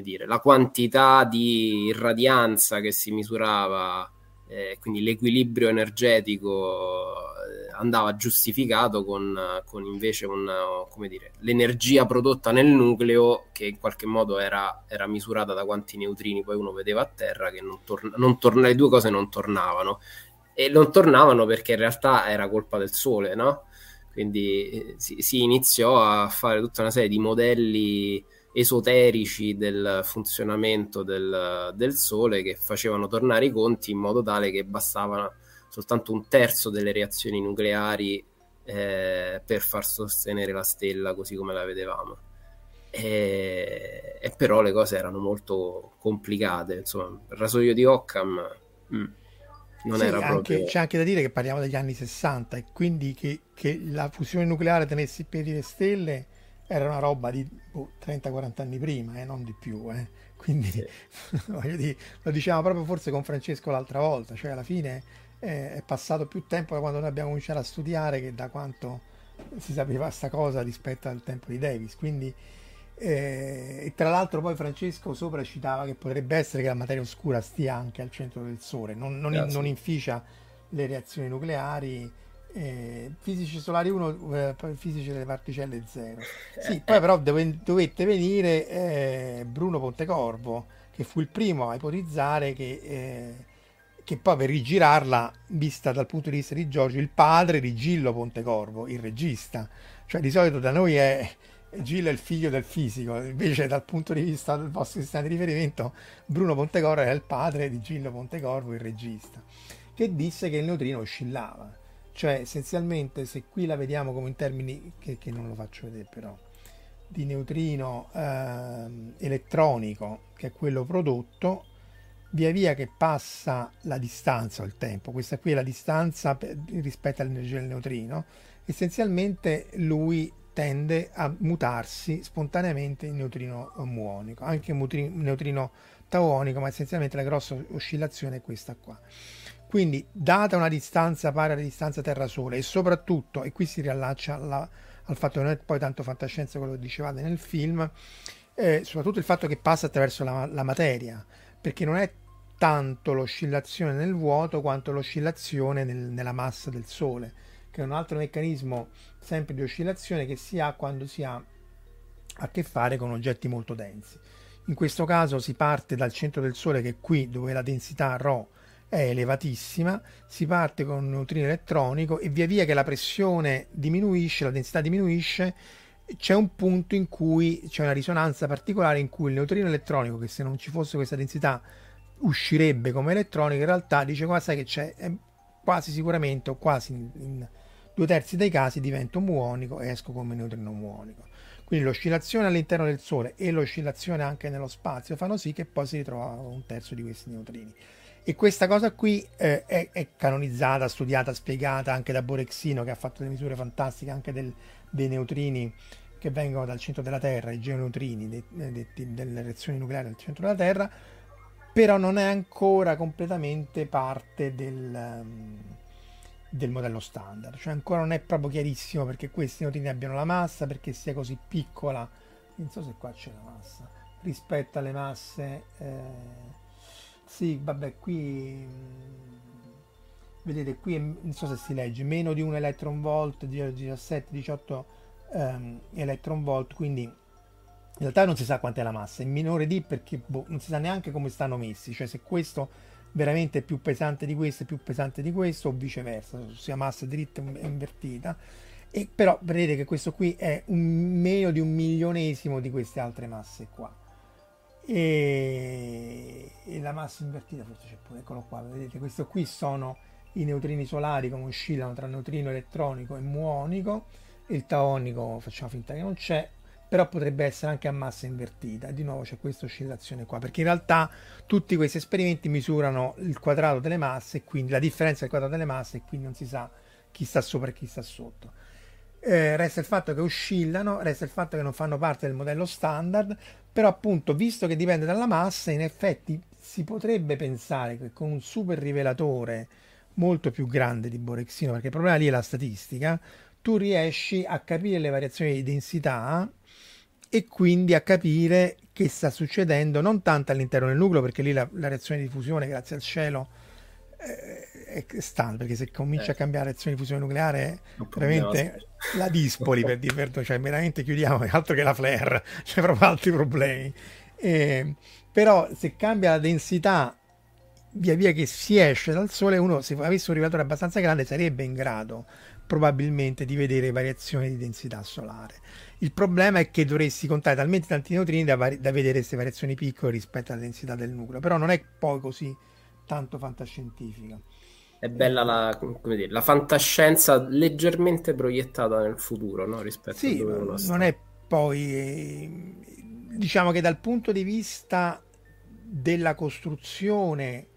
dire, la, quantità di irradianza che si misurava, eh, quindi l'equilibrio energetico andava giustificato con, con invece un, dire, l'energia prodotta nel nucleo che in qualche modo era, era, misurata da quanti neutrini poi uno vedeva a terra che non, torna, non torna, le due cose non tornavano e non tornavano perché in realtà era colpa del sole no? quindi eh, si, si iniziò a fare tutta una serie di modelli esoterici del funzionamento del, del sole che facevano tornare i conti in modo tale che bastavano soltanto un terzo delle reazioni nucleari eh, per far sostenere la stella così come la vedevamo. E, e, però le cose erano molto complicate. Insomma, il rasoio di Occam mm, non sì, era anche, proprio. C'è anche da dire che parliamo degli anni 60 e quindi che, che la fusione nucleare tenesse in piedi le stelle era una roba di oh, 30-40 anni prima, eh, non di più. Eh. Quindi sì. dire, lo dicevamo proprio forse con Francesco l'altra volta, cioè alla fine eh, è passato più tempo da quando noi abbiamo cominciato a studiare che da quanto si sapeva questa cosa rispetto al tempo di Davis. Quindi, eh, e tra l'altro poi Francesco sopra citava che potrebbe essere che la materia oscura stia anche al centro del Sole, non, non, non inficia le reazioni nucleari. Eh, fisici solari 1, eh, fisici delle particelle 0. Sì, poi però dove, dovette venire eh, Bruno Pontecorvo, che fu il primo a ipotizzare che eh, che poi per rigirarla, vista dal punto di vista di Giorgio, il padre di Gillo Pontecorvo, il regista. Cioè di solito da noi è Gillo è il figlio del fisico, invece dal punto di vista del vostro sistema di riferimento Bruno Pontecorvo è il padre di Gillo Pontecorvo, il regista, che disse che il neutrino oscillava. Cioè essenzialmente se qui la vediamo come in termini, che, che non lo faccio vedere però, di neutrino eh, elettronico, che è quello prodotto, via via che passa la distanza o il tempo, questa qui è la distanza rispetto all'energia del neutrino, essenzialmente lui tende a mutarsi spontaneamente in neutrino muonico, anche in neutrino tauonico, ma essenzialmente la grossa oscillazione è questa qua. Quindi, data una distanza pari alla distanza Terra-Sole e soprattutto, e qui si riallaccia alla, al fatto che non è poi tanto fantascienza quello che dicevate nel film, eh, soprattutto il fatto che passa attraverso la, la materia, perché non è tanto l'oscillazione nel vuoto quanto l'oscillazione nel, nella massa del Sole, che è un altro meccanismo sempre di oscillazione che si ha quando si ha a che fare con oggetti molto densi. In questo caso si parte dal centro del Sole che è qui dove la densità ρ è elevatissima, si parte con un neutrino elettronico e via via che la pressione diminuisce, la densità diminuisce, c'è un punto in cui c'è una risonanza particolare in cui il neutrino elettronico, che se non ci fosse questa densità uscirebbe come elettronica, in realtà dice qua sai che c'è, quasi sicuramente o quasi in due terzi dei casi divento muonico e esco come neutrino muonico. Quindi l'oscillazione all'interno del Sole e l'oscillazione anche nello spazio fanno sì che poi si ritrova un terzo di questi neutrini. E questa cosa qui eh, è, è, canonizzata, studiata, spiegata anche da Borexino che ha fatto delle misure fantastiche anche del, dei neutrini che vengono dal centro della Terra, i geoneutrini de, de, delle reazioni nucleari del centro della Terra, però non è ancora completamente parte del, um, del modello standard, cioè ancora non è proprio chiarissimo perché questi neutrini abbiano la massa, perché sia così piccola, non so se qua c'è la massa, rispetto alle masse, eh, sì, vabbè, qui vedete qui non so se si legge meno di un electron volt 17 18 um, electron volt quindi in realtà non si sa quant'è la massa, è minore di perché boh, non si sa neanche come stanno messi, cioè se questo veramente è più pesante di questo è più pesante di questo o viceversa, sia massa dritta e invertita. E però vedete che questo qui è un, meno di un milionesimo di queste altre masse qua. E, e la massa invertita forse c'è pure, eccolo qua, vedete, questo qui sono i neutrini solari come oscillano tra neutrino elettronico e muonico, il taonico facciamo finta che non c'è, però potrebbe essere anche a massa invertita. Di nuovo c'è questa oscillazione qua, perché in realtà tutti questi esperimenti misurano il quadrato delle masse, quindi la differenza del quadrato delle masse, e quindi non si sa chi sta sopra e chi sta sotto. Eh, resta il fatto che oscillano, resta il fatto che non fanno parte del modello standard, però appunto, visto che dipende dalla massa, in effetti si potrebbe pensare che con un super rivelatore molto più grande di Borexino, perché il problema lì è la statistica, tu riesci a capire le variazioni di densità e quindi a capire che sta succedendo non tanto all'interno del nucleo, perché lì la, la reazione di fusione, grazie al cielo, è standard, perché se comincia eh. a cambiare la reazione di fusione nucleare, veramente la dispoli per dire, cioè veramente chiudiamo, altro che la flare, c'è proprio altri problemi. Eh, però se cambia la densità via via che si esce dal sole, uno se avesse un rivelatore abbastanza grande sarebbe in grado probabilmente di vedere variazioni di densità solare. Il problema è che dovresti contare talmente tanti neutrini da, vari- da vedere queste variazioni piccole rispetto alla densità del nucleo, però non è poi così tanto fantascientifica. È bella la, dire, la fantascienza leggermente proiettata nel futuro, no? Rispetto sì, a dove uno sta. non è poi... Eh, diciamo che dal punto di vista della costruzione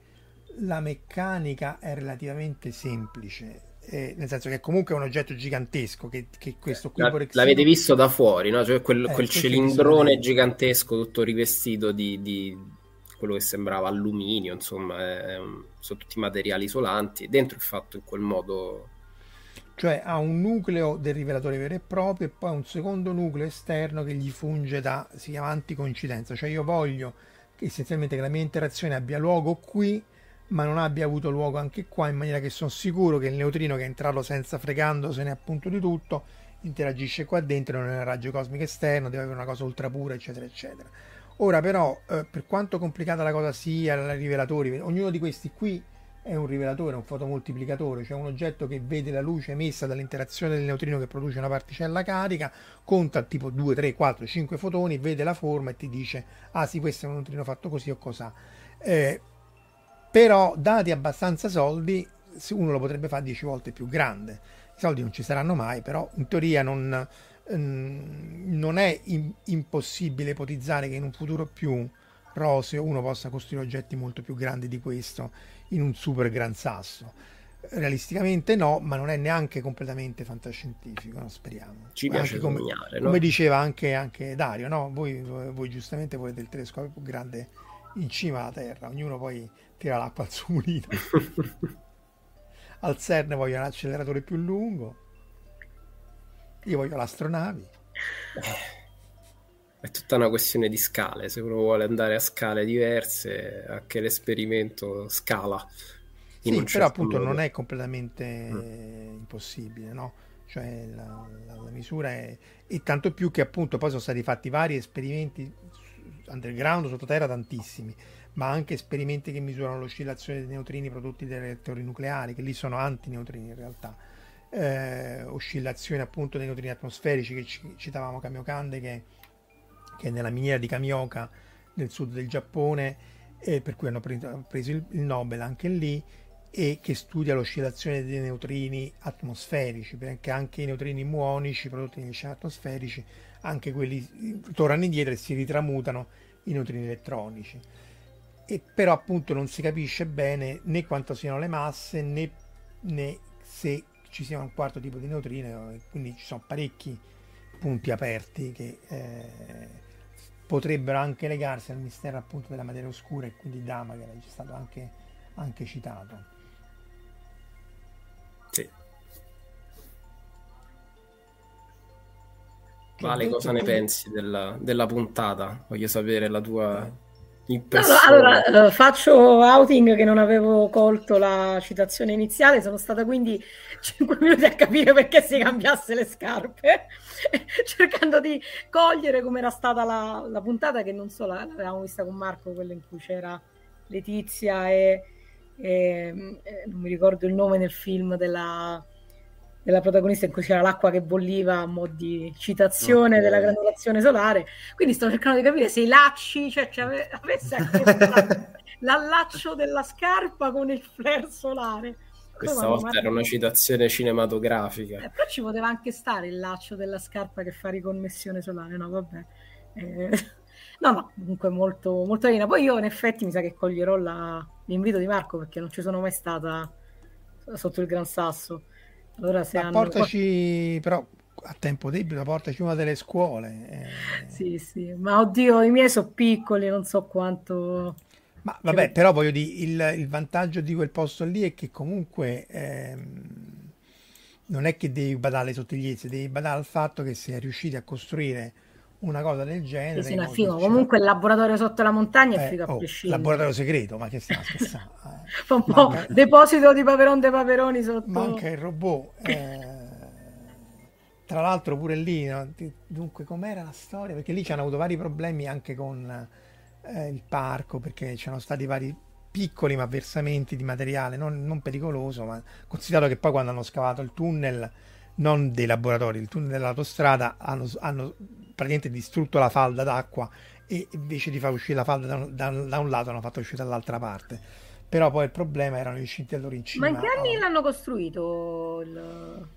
la meccanica è relativamente semplice eh, nel senso che comunque è un oggetto gigantesco che, che questo qui La, l'avete visto da fuori no? cioè quel, eh, quel cilindrone gigantesco tutto rivestito di, di, quello che sembrava alluminio insomma è, sono tutti materiali isolanti dentro è fatto in quel modo. Cioè ha un nucleo del rivelatore vero e proprio e poi un secondo nucleo esterno che gli funge da si chiama anticoincidenza. Cioè io voglio che essenzialmente che la mia interazione abbia luogo qui ma non abbia avuto luogo anche qua in maniera che sono sicuro che il neutrino che è entrato senza fregandosene appunto di tutto interagisce qua dentro non è un raggio cosmico esterno deve avere una cosa ultra pura eccetera eccetera ora però eh, per quanto complicata la cosa sia i rivelatori ognuno di questi qui è un rivelatore, un fotomoltiplicatore, cioè un oggetto che vede la luce emessa dall'interazione del neutrino che produce una particella carica, conta tipo 2, 3, 4, 5 fotoni, vede la forma e ti dice ah sì questo è un neutrino fatto così o cos'ha. Eh, però dati abbastanza soldi uno lo potrebbe fare 10 volte più grande i soldi non ci saranno mai però in teoria non, non è impossibile ipotizzare che in un futuro più roseo uno possa costruire oggetti molto più grandi di questo in un super gran sasso realisticamente no, ma non è neanche completamente fantascientifico, no? speriamo. Ci piace come, sognare, no? come diceva anche, anche Dario, no? voi, voi, giustamente volete il telescopio più grande in cima alla Terra, ognuno poi tira l'acqua al suo mulino. al CERN voglio un acceleratore più lungo, io voglio l'astronavi. È tutta una questione di scale, se uno vuole andare a scale diverse, anche l'esperimento scala. Sì, però certo appunto modo. non è completamente mm. impossibile, no? Cioè la, la, la misura è... E tanto più che appunto poi sono stati fatti vari esperimenti underground, sottoterra, tantissimi ma anche esperimenti che misurano l'oscillazione dei neutrini prodotti dai reattori nucleari, che lì sono antineutrini in realtà. Eh, oscillazione appunto dei neutrini atmosferici che ci, citavamo Kamiokande che, che è nella miniera di Kamioka nel sud del Giappone eh, per cui hanno preso, preso il, il, Nobel anche lì e che studia l'oscillazione dei neutrini atmosferici perché anche i neutrini muonici prodotti negli oceani atmosferici anche quelli tornano indietro e si ritramutano in neutrini elettronici. E però appunto non si capisce bene né quanto siano le masse né, né se ci sia un quarto tipo di neutrino quindi ci sono parecchi punti aperti che eh, potrebbero anche legarsi al mistero appunto della materia oscura e quindi Dama che era stato anche, anche citato. Sì. Vale, cosa ne pensi della, della, puntata? Voglio sapere la tua eh allora, allora, faccio outing che non avevo colto la citazione iniziale, sono stata quindi 5 minuti a capire perché si cambiasse le scarpe, cercando di cogliere come era stata la, la, puntata che non so, l'avevamo vista con Marco, quella in cui c'era Letizia e, e, e non mi ricordo il nome nel film della della protagonista in cui c'era l'acqua che bolliva a mo' di citazione okay. della granulazione solare. Quindi sto cercando di capire se i lacci, cioè, cioè avesse l'allaccio della scarpa con il flare solare. Questa volta era una citazione cinematografica. Eh, però ci poteva anche stare il laccio della scarpa che fa riconnessione solare, no vabbè. Eh, no, no, comunque molto, molto carina. Poi io in effetti mi sa che coglierò la, l'invito di Marco perché non ci sono mai stata sotto il Gran Sasso. Allora se hanno... portaci però a tempo debito, portaci una delle scuole. Eh. Sì, sì, ma oddio, i miei sono piccoli, non so quanto... Ma vabbè, che... però voglio dire, il, il, vantaggio di quel posto lì è che comunque ehm, non è che devi badare alle sottigliezze, devi badare al fatto che sei riusciti a costruire una cosa del genere. Sì, sì, no, figo. Comunque il laboratorio sotto la montagna è eh, figo a oh, prescindere. Laboratorio segreto, ma che stiamo scherzando? Fa un po' Manca... deposito di paperon dei paperoni sotto. Manca il robot. Eh... Tra l'altro pure lì, no? dunque com'era la storia? Perché lì ci hanno avuto vari problemi anche con eh, il parco, perché c'erano stati vari piccoli ma versamenti di materiale non, non, pericoloso, ma considerato che poi quando hanno scavato il tunnel, non dei laboratori, il tunnel dell'autostrada, hanno, hanno praticamente distrutto la falda d'acqua e invece di far uscire la falda da, da, da un lato hanno fatto uscire dall'altra parte. Però poi il problema erano gli scintillatori in cima. Ma in che anni oh. l'hanno costruito? Il...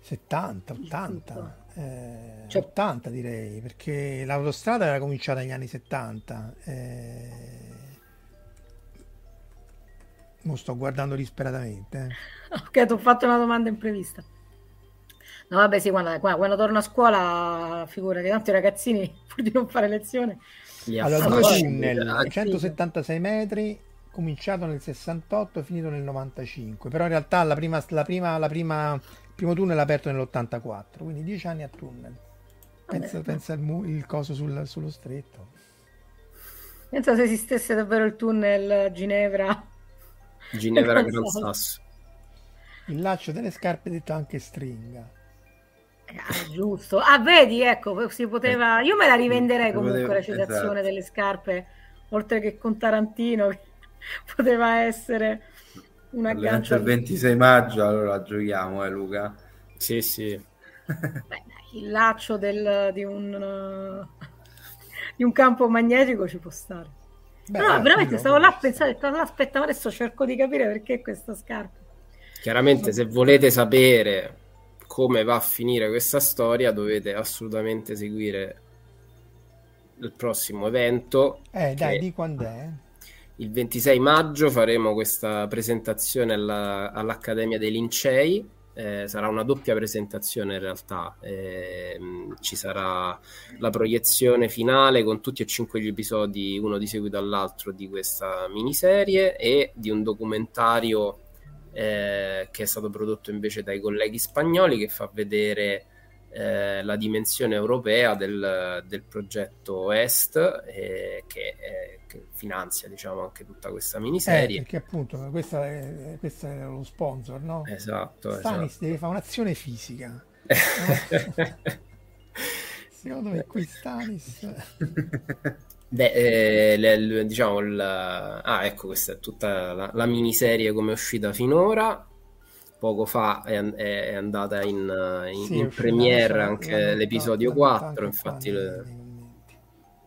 70, 80, eh, cioè, 80 direi, perché l'autostrada era cominciata negli anni 70. Eh, lo sto guardando disperatamente. Eh. Ok, ti ho fatto una domanda imprevista. No, vabbè, sì, quando, quando torno a scuola, figurati, tanto i ragazzini, pur di non fare lezione... Allora, due tunnel, 176 metri, cominciato nel 68 e finito nel 95, però in realtà la prima, la prima, la prima primo tunnel aperto nell'84, quindi dieci anni a tunnel. Pensa, pensa il, il, coso sul, sullo stretto. Pensa se esistesse davvero il tunnel Ginevra. Ginevra Gran Sasso. Il laccio delle scarpe detto anche stringa. Ah, giusto. Ah, vedi, ecco, si poteva... Io me la rivenderei comunque poteva... la citazione esatto. delle scarpe, oltre che con Tarantino, poteva essere un aggancio il 26 maggio allora giochiamo eh Luca sì sì Beh, il laccio del, di, un, uh, di un campo magnetico ci può stare Beh, no, veramente stavo là a pensare aspetta adesso cerco di capire perché questa scarpa chiaramente se volete sapere come va a finire questa storia dovete assolutamente seguire il prossimo evento eh dai di quando è? il 26 maggio faremo questa presentazione alla, all'Accademia dei Lincei. Eh, sarà una doppia presentazione in realtà. Eh, ci sarà la proiezione finale con tutti e cinque gli episodi, uno di seguito all'altro, di questa miniserie e di un documentario eh, che è stato prodotto invece dai colleghi spagnoli che fa vedere eh, la dimensione europea del, del progetto Est eh, che, eh, che, finanzia diciamo anche tutta questa miniserie eh, perché appunto questo è, questo è lo sponsor no? esatto Stanis esatto. deve fare un'azione fisica secondo me qui Stanis Beh, eh, le, le, diciamo, il, ah, ecco, questa è tutta la, la miniserie come è uscita finora poco fa è, è andata in, in, sì, in premiere anche l'episodio 4 infatti le,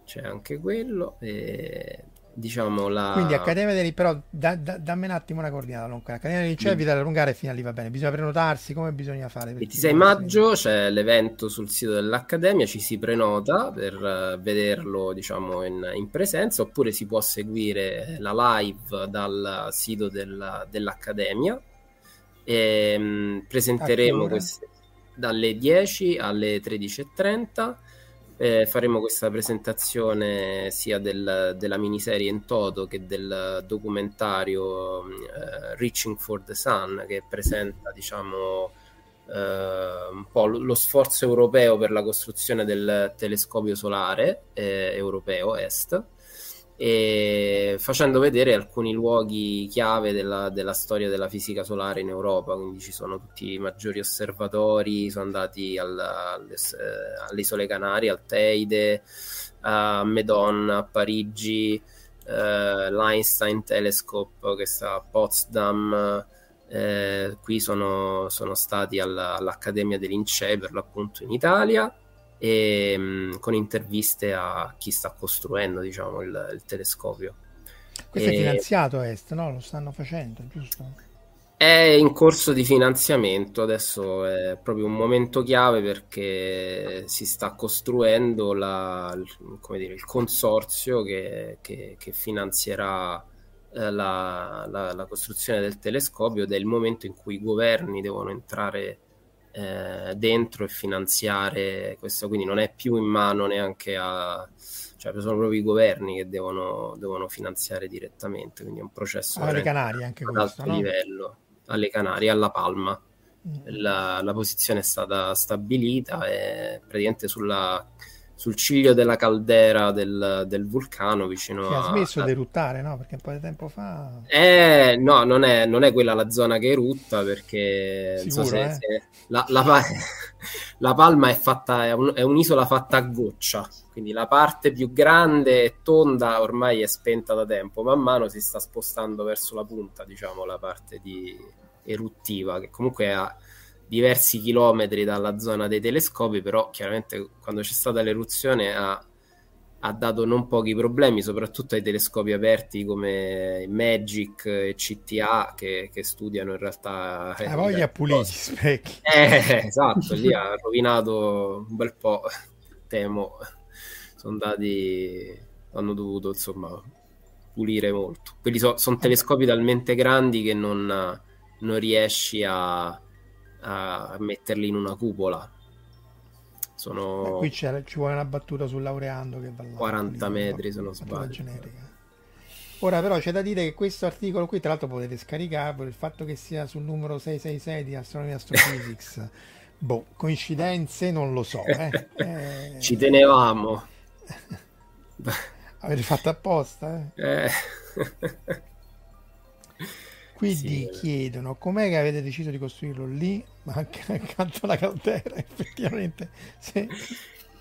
c'è anche quello e diciamo la... quindi Accademia dei però da, da, dammi un attimo una coordinata Accademia dei Licei da allungare fino a lì va bene. Bisogna prenotarsi come bisogna fare? 26 maggio c'è l'evento sul sito dell'Accademia ci si prenota per uh, vederlo diciamo in, in, presenza oppure si può seguire la live dal sito del, dell'Accademia e, ehm, presenteremo queste dalle 10 alle 13.30. Eh, faremo questa presentazione sia del, della miniserie in toto che del documentario eh, Reaching for the Sun che presenta diciamo eh, un po' lo sforzo europeo per la costruzione del telescopio solare eh, europeo est e facendo vedere alcuni luoghi chiave della, della, storia della fisica solare in Europa, quindi ci sono tutti i maggiori osservatori, sono andati al, alle, alle, isole Canarie, al Teide, a Medon, a Parigi, eh, l'Einstein Telescope che sta a Potsdam, eh, qui sono, sono stati alla, all'Accademia dei Lincei per l'appunto in Italia e, mh, mm, con interviste a chi sta costruendo diciamo, il, il telescopio. Questo e... è finanziato Est, no? Lo stanno facendo, giusto? È in corso di finanziamento, adesso è proprio un momento chiave perché si sta costruendo la, dire, il consorzio che, che, che finanzierà eh, la, la, la, costruzione del telescopio ed è il momento in cui i governi devono entrare eh, dentro e finanziare questo, quindi non è più in mano neanche a... cioè sono proprio i governi che devono, devono finanziare direttamente, quindi è un processo alle Canarie anche ad questo, alto no? livello alle Canarie, alla Palma. Mm. La, la, posizione è stata stabilita e praticamente sulla, sul ciglio della caldera del, del vulcano vicino che a... ha smesso a... di eruttare, no? Perché un po' di tempo fa... Eh, no, non è, non è quella la zona che erutta perché... Sicuro, so se, eh? se la, la, la, Palma è, fatta, è, un, è un'isola fatta a goccia, quindi la parte più grande e tonda ormai è spenta da tempo, man mano si sta spostando verso la punta, diciamo, la parte di eruttiva, che comunque è a diversi chilometri dalla zona dei telescopi, però chiaramente quando c'è stata l'eruzione ha, ha dato non pochi problemi, soprattutto ai telescopi aperti come Magic e CTA che, che studiano in realtà... La voglia pulire gli specchi. Eh, esatto, lì ha rovinato un bel po', temo. Sono andati, hanno dovuto insomma pulire molto. Quelli so, sono telescopi talmente grandi che non non riesci a, a metterli in una cupola. Sono qui c'è, ci vuole una battuta sul laureando che va là. 40 lì, metri, se non sbaglio. generica. Ora però c'è da dire che questo articolo qui, tra l'altro potete scaricarlo, il fatto che sia sul numero 666 di Astronomia Astrophysics, boh, coincidenze non lo so. Eh. Eh, Ci tenevamo. Avete fatto apposta? Eh? Eh. Quindi Sì. chiedono com'è che avete deciso di costruirlo lì, ma anche accanto alla caldera, effettivamente. Sì.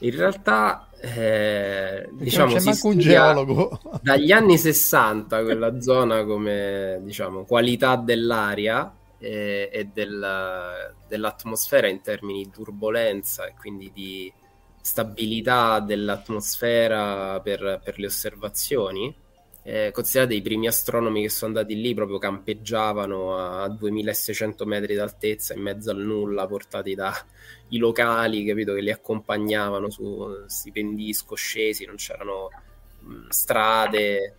In realtà, eh, diciamo, c'è manco un geologo. dagli anni 60 quella zona come diciamo, qualità dell'aria e, e del- dell'atmosfera in termini di turbolenza e quindi di stabilità dell'atmosfera per, per le osservazioni. Eh, considerate i primi astronomi che sono andati lì proprio campeggiavano a 2600 metri d'altezza in mezzo al nulla portati dai locali capito che li accompagnavano su questi pendii scoscesi non c'erano mh, strade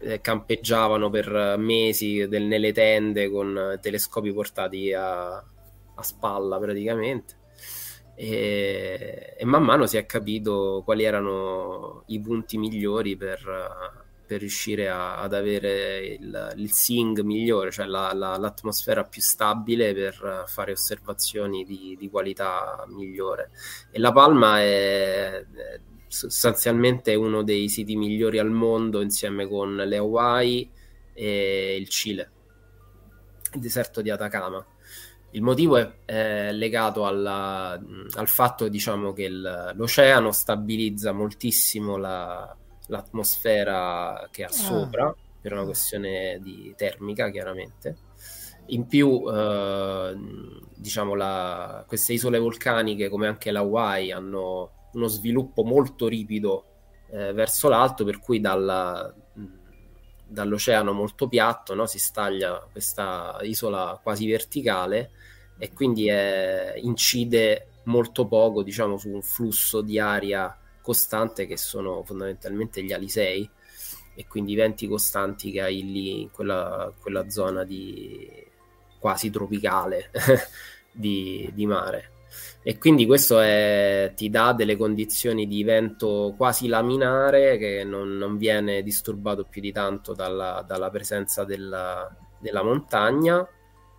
eh, campeggiavano per mesi del- nelle tende con telescopi portati a, a spalla praticamente. E, e man mano si è capito quali erano i punti migliori per, per riuscire a- ad avere il, il SING migliore, cioè la- la- l'atmosfera più stabile per fare osservazioni di, di qualità migliore. E La Palma è, è sostanzialmente uno dei siti migliori al mondo insieme con le Hawaii e il Cile, il deserto di Atacama. Il motivo è, è legato alla- al fatto diciamo, che il- l'oceano stabilizza moltissimo la- l'atmosfera che ha sopra, per una questione di termica chiaramente. In più, eh, diciamo, la- queste isole vulcaniche, come anche la Hawaii, hanno uno sviluppo molto ripido eh, verso l'alto, per cui dalla- dall'oceano molto piatto no, si staglia questa isola quasi verticale e quindi eh, incide molto poco diciamo, su un flusso di aria costante che sono fondamentalmente gli alisei e quindi i venti costanti che hai lì in quella, quella zona di quasi tropicale di, di mare. E quindi questo è- ti dà delle condizioni di vento quasi laminare che non, non viene disturbato più di tanto dalla, dalla presenza della, della montagna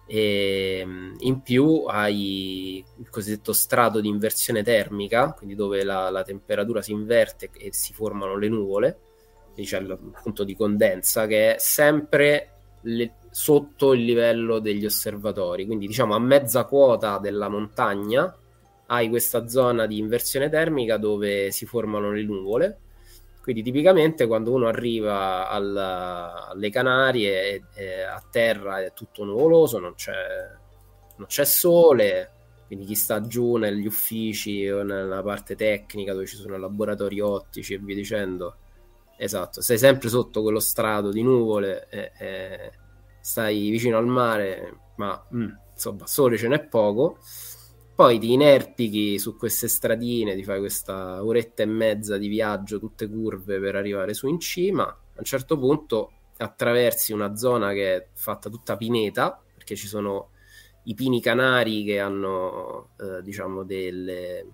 e mm, in più hai il cosiddetto strato di inversione termica, quindi dove la, la temperatura si inverte e si formano le nuvole, quindi c'è il punto di condensa che è sempre le- sotto il livello degli osservatori, quindi diciamo a mezza quota della montagna hai questa zona di inversione termica dove si formano le nuvole. Quindi tipicamente quando uno arriva al- alle Canarie e- e a terra è tutto nuvoloso, non c'è, non c'è sole, quindi chi sta giù negli uffici o nella parte tecnica dove ci sono laboratori ottici e via dicendo, esatto, sei sempre sotto quello strato di nuvole e, e stai vicino al mare, ma mm, insomma, sole ce n'è poco. Poi ti inerpichi su queste stradine, ti fai questa oretta e mezza di viaggio, tutte curve per arrivare su in cima. A un certo punto attraversi una zona che è fatta tutta pineta, perché ci sono i pini canari che hanno, eh, diciamo, delle,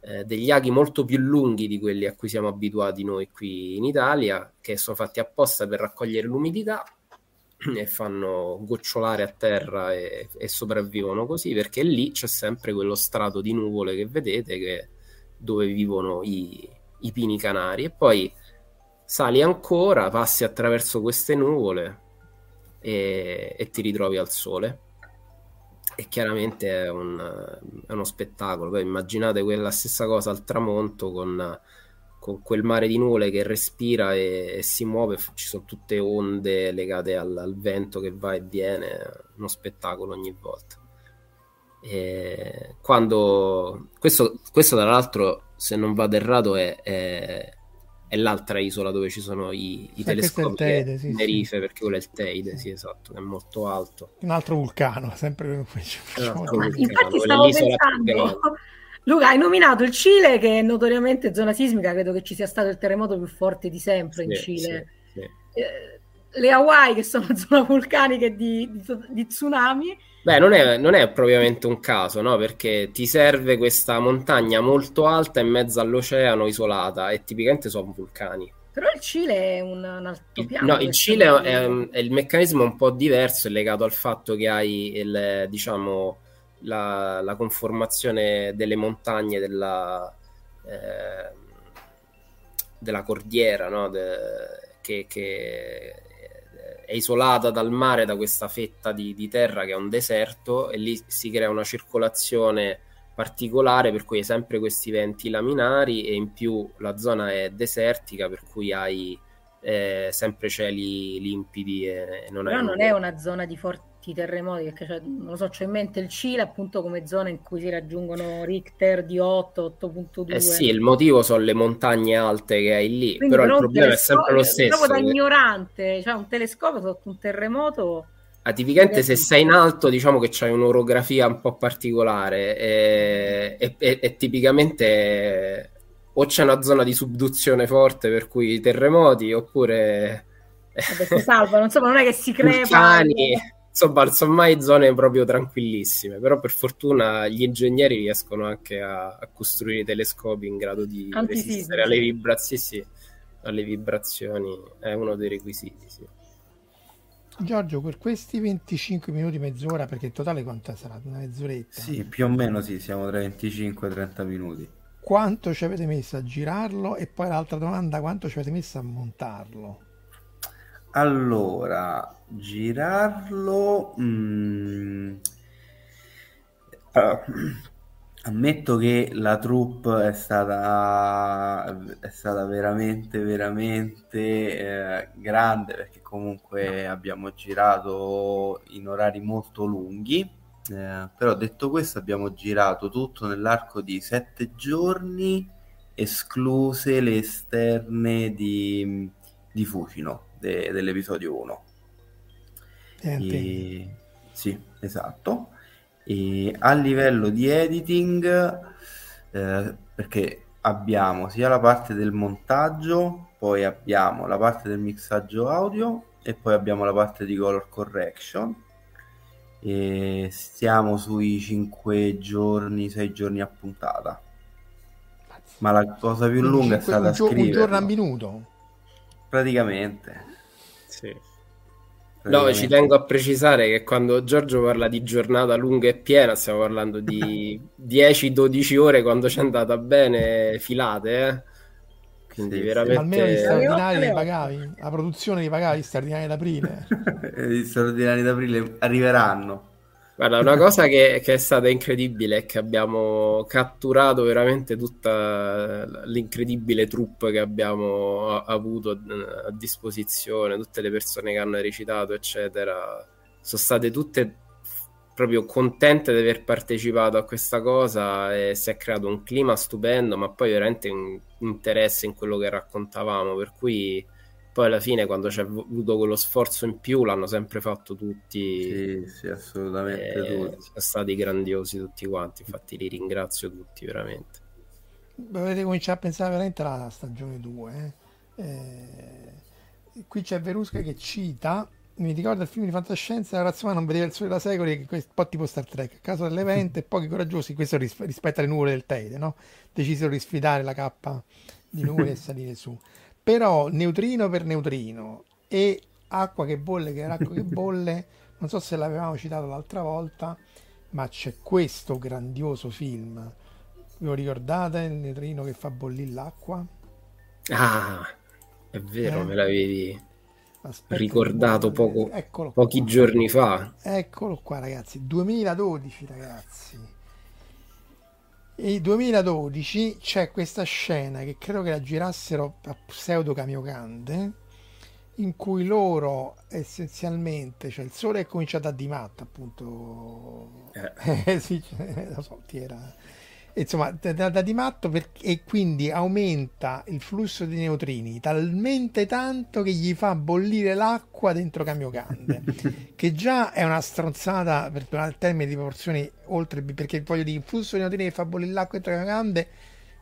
eh, degli aghi molto più lunghi di quelli a cui siamo abituati noi qui in Italia, che sono fatti apposta per raccogliere l'umidità e fanno gocciolare a terra e, e, sopravvivono così perché lì c'è sempre quello strato di nuvole che vedete che, dove vivono i, i pini canari. E poi sali ancora, passi attraverso queste nuvole e, e ti ritrovi al sole. E chiaramente è, un, è uno spettacolo. Poi immaginate quella stessa cosa al tramonto con con quel mare di nuvole che respira e, e si muove, ci sono tutte onde legate al, al, vento che va e viene, uno spettacolo ogni volta. E quando questo, questo, tra l'altro, se non vado errato, è, è, è l'altra isola dove ci sono i, i telescopi Teide, sì, Tenerife, sì. perché quello è il Teide, sì, esatto, è molto alto. Un altro vulcano, sempre Un altro vulcano, Infatti stavo pensando Luca, hai nominato il Cile, che è notoriamente zona sismica, credo che ci sia stato il terremoto più forte di sempre in Cile. Sì, sì. Eh, le Hawaii, che sono zona vulcaniche di, di, di tsunami. Beh, non è, non è, propriamente un caso, no? Perché ti serve questa montagna molto alta in mezzo all'oceano, isolata, e tipicamente sono vulcani. Però il Cile è un, un altopiano. No, il Cile è, è, il meccanismo un po' diverso, è legato al fatto che hai il, diciamo, la, la conformazione delle montagne della, eh, della cordiera, no? De, che, che, è isolata dal mare da questa fetta di, di, terra che è un deserto e lì si crea una circolazione particolare per cui hai sempre questi venti laminari e in più la zona è desertica per cui hai eh, sempre cieli limpidi e non Però non è una zona di forte forti terremoti, perché cioè, non lo so, c'ho in mente il Cile appunto come zona in cui si raggiungono Richter di 8, 8.2. Eh sì, il motivo sono le montagne alte che hai lì, Quindi, però, però il problema è sempre lo stesso. Proprio da che... ignorante, cioè un telescopio sotto un terremoto... Ah, tipicamente se sei in alto diciamo che c'hai un'orografia un po' particolare e, e, e, e tipicamente o c'è una zona di subduzione forte per cui terremoti oppure... Vabbè, si salvano, insomma non è che si crepa... Vulcani insomma, mai zone proprio tranquillissime, però per fortuna gli ingegneri riescono anche a, a costruire telescopi in grado di resistere alle vibrazioni, sì, alle vibrazioni, è uno dei requisiti, sì. Giorgio, per questi 25 minuti, mezz'ora, perché in totale quanto sarà? Una mezz'oretta? Sì, più o meno sì, siamo tra 25 e 30 minuti. Quanto ci avete messo a girarlo? E poi l'altra domanda, quanto ci avete messo a montarlo? Allora, girarlo... Mm, allora, ammetto che la troupe è stata, è stata veramente, veramente eh, grande perché comunque abbiamo girato in orari molto lunghi. Eh, però detto questo abbiamo girato tutto nell'arco di sette giorni escluse le esterne di, di Fucino de, dell'episodio 1. E, sì, esatto. E a livello di editing, eh, perché abbiamo sia la parte del montaggio, poi abbiamo la parte del mixaggio audio e poi abbiamo la parte di color correction. E stiamo sui 5 giorni, 6 giorni a puntata. Ma la cosa più lunga è stata un, scrivere. Un giorno a minuto? Praticamente. Sì. No, ci tengo a precisare che quando Giorgio parla di giornata lunga e piena, stiamo parlando di 10-12 ore quando ci è andata bene filate, eh? Quindi sì, veramente... Almeno gli straordinari li pagavi, la produzione li pagavi, gli straordinari d'aprile. gli straordinari d'aprile arriveranno. Guarda, una cosa che, che, è stata incredibile è che abbiamo catturato veramente tutta l'incredibile troupe che abbiamo avuto a disposizione, tutte le persone che hanno recitato, eccetera. Sono state tutte proprio contente di aver partecipato a questa cosa e si è creato un clima stupendo, ma poi veramente un interesse in quello che raccontavamo, per cui poi alla fine quando c'è avuto quello sforzo in più l'hanno sempre fatto tutti. Sì, sì, assolutamente eh, tutti. Sono stati grandiosi tutti quanti, infatti li ringrazio tutti veramente. Dovete cominciare a pensare veramente alla stagione 2. Eh. Eh, qui c'è Verusca che cita mi ricorda il film di fantascienza la razza umana non vedeva il sole da secoli che un po' tipo Star Trek a causa dell'evento e pochi coraggiosi questo ris- rispetto alle nuvole del Teide no? decisero di sfidare la cappa di nuvole e salire su però neutrino per neutrino e acqua che bolle che acqua che bolle non so se l'avevamo citato l'altra volta ma c'è questo grandioso film ve lo ricordate il neutrino che fa bollire l'acqua ah è vero Eh? me l'avevi Aspetta, ricordato poco, pochi qua. giorni fa Eccolo qua ragazzi, 2012 ragazzi. E 2012 c'è questa scena che credo che la girassero a pseudo Kamiokande in cui loro essenzialmente, cioè il sole è cominciato a dimatta appunto, eh, sì, cioè, lo so, era insomma da, da- di matto per- e quindi aumenta il flusso di neutrini talmente tanto che gli fa bollire l'acqua dentro Kamiokande che già è una stronzata per il termine di proporzioni oltre perché voglio dire il flusso di neutrini che fa bollire l'acqua dentro Kamiokande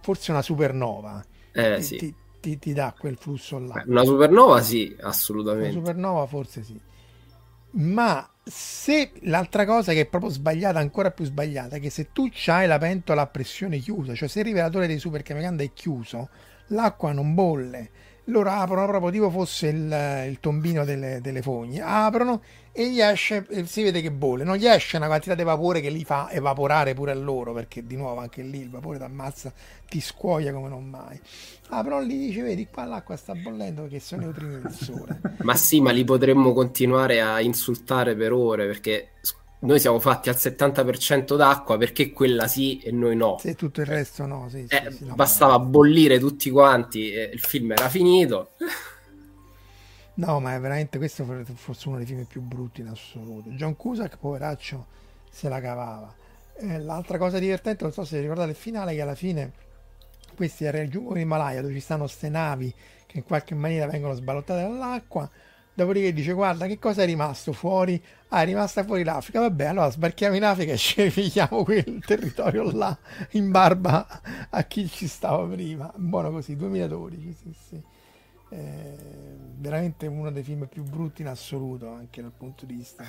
forse una supernova. Eh ti, sì. ti- ti- ti dà quel flusso là. Una supernova sì una assolutamente supernova forse sì. Ma se l'altra cosa che è proprio sbagliata, ancora più sbagliata, è che se tu hai la pentola a pressione chiusa, cioè se il rivelatore dei super Kamikanda è chiuso, l'acqua non bolle. Loro aprono proprio tipo fosse il, il tombino delle, delle fogne, aprono e gli esce, si vede che bolle, non gli esce una quantità di vapore che li fa evaporare pure a loro, perché di nuovo anche lì il vapore ti ammazza, ti scuoia come non mai. Aprono lì, dice, vedi qua l'acqua sta bollendo perché sono i neutrini del sole. ma sì ma li potremmo continuare a insultare per ore perché noi siamo fatti al 70% d'acqua perché quella sì e noi no Se tutto il resto no, sì, Eh, sì, no, bastava bollire tutti quanti e il film era finito No, ma è veramente questo for- forse uno dei film più brutti in assoluto. John Cusack, poveraccio, se la cavava. Eh, l'altra cosa divertente, non so se ricordate il finale, che alla fine questi raggiungono l'Himalaya dove ci stanno ste navi che in qualche maniera vengono sballottate dall'acqua. Dopodiché dice: Guarda, che cosa è rimasto fuori? Ah, è rimasta fuori l'Africa. Vabbè, allora sbarchiamo in Africa e scerifichiamo quel territorio là in barba a chi ci stava prima. Buono così, 2012, sì, sì. Eh, veramente uno dei film più brutti in assoluto, anche dal punto di vista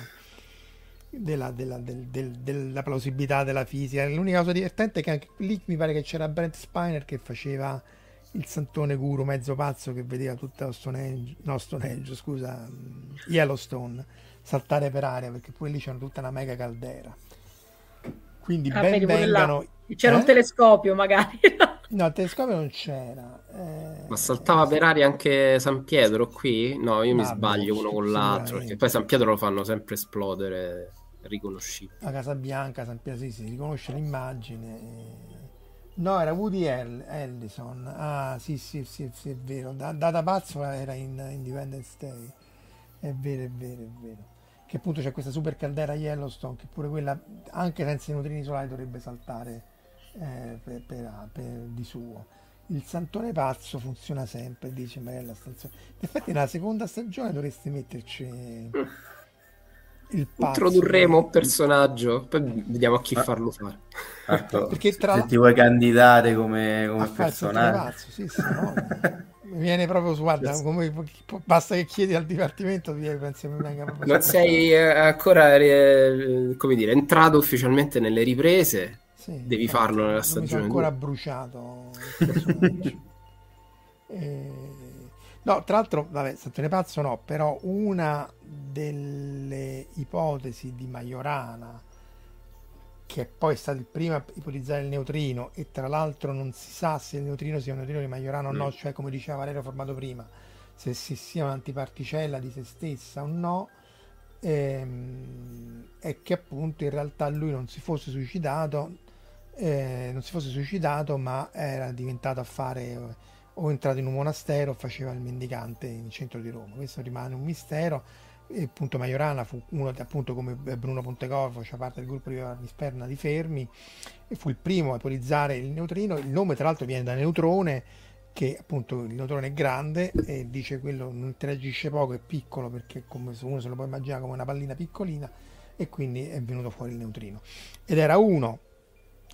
della, della- del- del- della plausibilità della fisica. L'unica cosa divertente è che anche lì mi pare che c'era Brent Spiner che faceva il santone guru mezzo pazzo che vedeva tutta Stonehenge, no Stonehenge, scusa, mm, Yellowstone saltare per aria perché poi lì c'era tutta una mega caldera. Quindi Ah, ben vengano. C'era Eh? un telescopio magari. No, il telescopio non c'era. Eh, ma saltava per aria anche San Pietro qui? no io mi sbaglio uno con l'altro perché poi San Pietro lo fanno sempre esplodere riconoscibile La Casa Bianca, San Pietro, sì, si riconosce l'immagine. No, era Woody Harrelson. Ah, sì, sì, sì, sì, è vero. Da, Data Pazzo era in Independence Day. È vero, è vero, è vero. Che appunto c'è questa super caldera Yellowstone che pure quella, anche senza i neutrini solari, dovrebbe saltare eh, per, per- per- di suo. Il santone pazzo funziona sempre, dice Mariella Stanzione. In effetti nella seconda stagione dovresti metterci il pazzo. introdurremo un personaggio poi vediamo a chi Ah. farlo fare Ecco, Perché tra se ti vuoi candidare come, come a fare il santone personaggio pazzo, sì, sì, no. Mi viene proprio su, guarda, come, basta che chiedi al dipartimento, ti pensi che mi venga proprio non sei eh, ancora eh, come dire entrato ufficialmente nelle riprese Sì, devi infatti, farlo nella non mi stagione ancora 2 bruciato. Eh, no, tra l'altro, vabbè, Santone Pazzo no, però una delle ipotesi di Majorana, che poi è stato il primo a ipotizzare il neutrino, e tra l'altro non si sa se il neutrino sia un neutrino di Majorana o no, Mm. cioè come diceva Valerio formato prima, se si sia un'antiparticella di se stessa o no, ehm, è che appunto in realtà lui non si fosse suicidato eh, non si fosse suicidato, ma era diventato a fare o entrato in un monastero o faceva il mendicante in centro di Roma. Questo rimane un mistero. E appunto Majorana fu uno appunto come Bruno Pontecorvo, faceva parte del gruppo di Sperna di Fermi e fu il primo a ipotizzare il neutrino. Il nome tra l'altro viene da neutrone che appunto il neutrone è grande e dice quello non interagisce poco, è piccolo perché come uno se lo può immaginare come una pallina piccolina e quindi è venuto fuori il neutrino. Ed era uno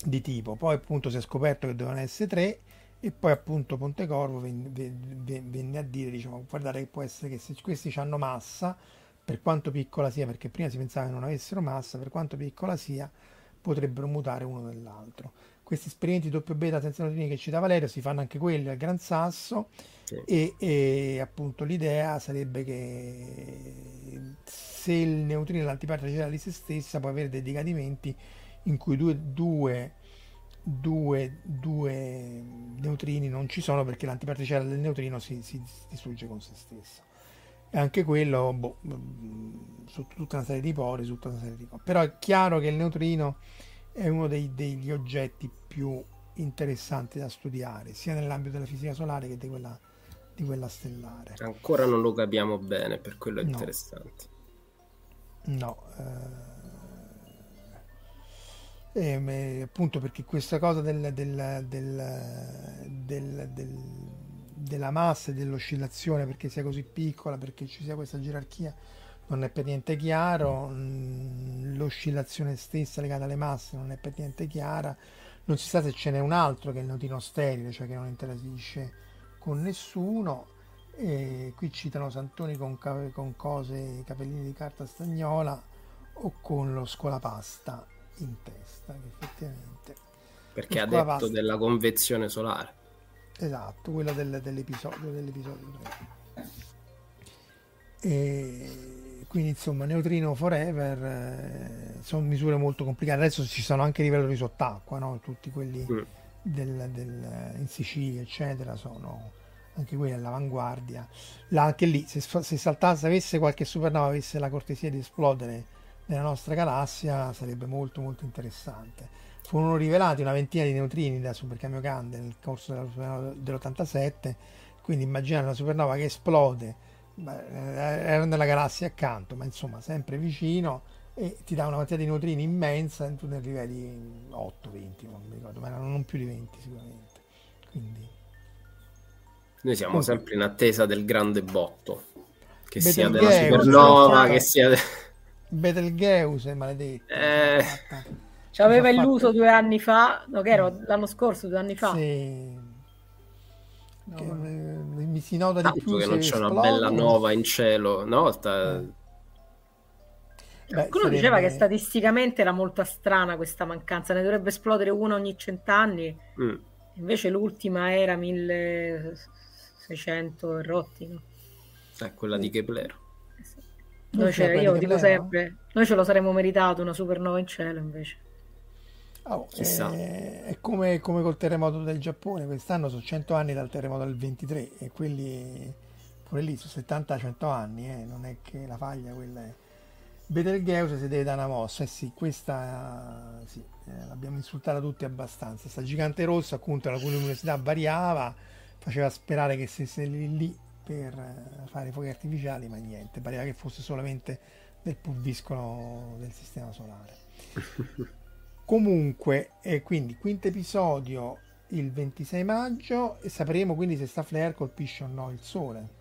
di tipo, poi appunto si è scoperto che dovevano essere tre e poi appunto Pontecorvo venne, a dire, diciamo, guardate che può essere che se questi hanno massa, per quanto piccola sia, perché prima si pensava che non avessero massa, per quanto piccola sia, potrebbero mutare uno nell'altro. Questi esperimenti doppio beta senza neutrini che cita Valerio si fanno anche quelli al Gran Sasso sì. e, e, appunto l'idea sarebbe che se il neutrino è l'antiparte generale di se stessa può avere dei decadimenti in cui due, due, due, due neutrini non ci sono perché l'antiparticella del neutrino si, si distrugge con se stesso e anche quello boh, su tutta una serie di pori, su tutta una serie di cose. Però è chiaro che il neutrino è uno dei, degli oggetti più interessanti da studiare, sia nell'ambito della fisica solare che di quella, di quella stellare. Ancora non lo capiamo bene, per quello è no. interessante. No, eh, eh, appunto perché questa cosa del, del, del, della massa e dell'oscillazione, perché sia così piccola, perché ci sia questa gerarchia, non è per niente chiaro, mm, l'oscillazione stessa legata alle masse non è per niente chiara, non si sa se ce n'è un altro che è il neutrino sterile, cioè che non interagisce con nessuno. E qui citano Santoni con, con cose, capellini di carta stagnola o con lo scolapasta in testa, effettivamente. Perché ha detto della convezione solare. Esatto, quello del, dell'episodio, dell'episodio 3. E quindi insomma Neutrino Forever eh, sono misure molto complicate. Adesso ci sono anche i livelli sott'acqua, no? tutti quelli mm. del, del, in Sicilia, eccetera, sono anche quelli all'avanguardia. Là, anche lì, se, se saltasse, avesse qualche supernova, avesse la cortesia di esplodere nella nostra galassia, sarebbe molto molto interessante. Furono rivelati una ventina di neutrini da supercambio Cande nel corso dell'87 quindi immaginare una supernova che esplode beh, era nella galassia accanto ma insomma sempre vicino e ti dà una quantità di neutrini immensa e tu ne rivedi 8, 20 non mi ricordo ma erano non più di 20 sicuramente. Quindi noi siamo Comunque. sempre in attesa del grande botto. Che Betelgeuse, sia della supernova che sia Betelgeuse maledetto eh ci aveva illuso fatto... due anni fa, no, che era l'anno scorso, due anni fa. Sì. No, che, mi si nota di più che non c'è una bella nova in cielo una volta eh. Beh, Qualcuno sarebbe... diceva che statisticamente era molto strana questa mancanza, ne dovrebbe esplodere una ogni cent'anni, mm. invece l'ultima era 1600 rotti. No? Eh, quella di Kepler. Noi io dico sempre, noi ce lo saremmo meritato una supernova in cielo invece. Oh, è, è come, come, col terremoto del Giappone, quest'anno sono 100 anni dal terremoto del 23 e quelli pure lì sono 70-100 anni, eh, non è che la faglia quella è. Betelgeuse si deve dare una mossa, eh sì, questa sì, eh, l'abbiamo insultata tutti abbastanza. Questa gigante rossa, appunto, la cui luminosità variava, faceva sperare che stesse lì, lì per eh, fare fuochi artificiali, ma niente, pareva che fosse solamente del pulviscolo del sistema solare. Comunque, eh, quindi quinto episodio il 26 maggio e sapremo quindi se sta flare colpisce o no il sole.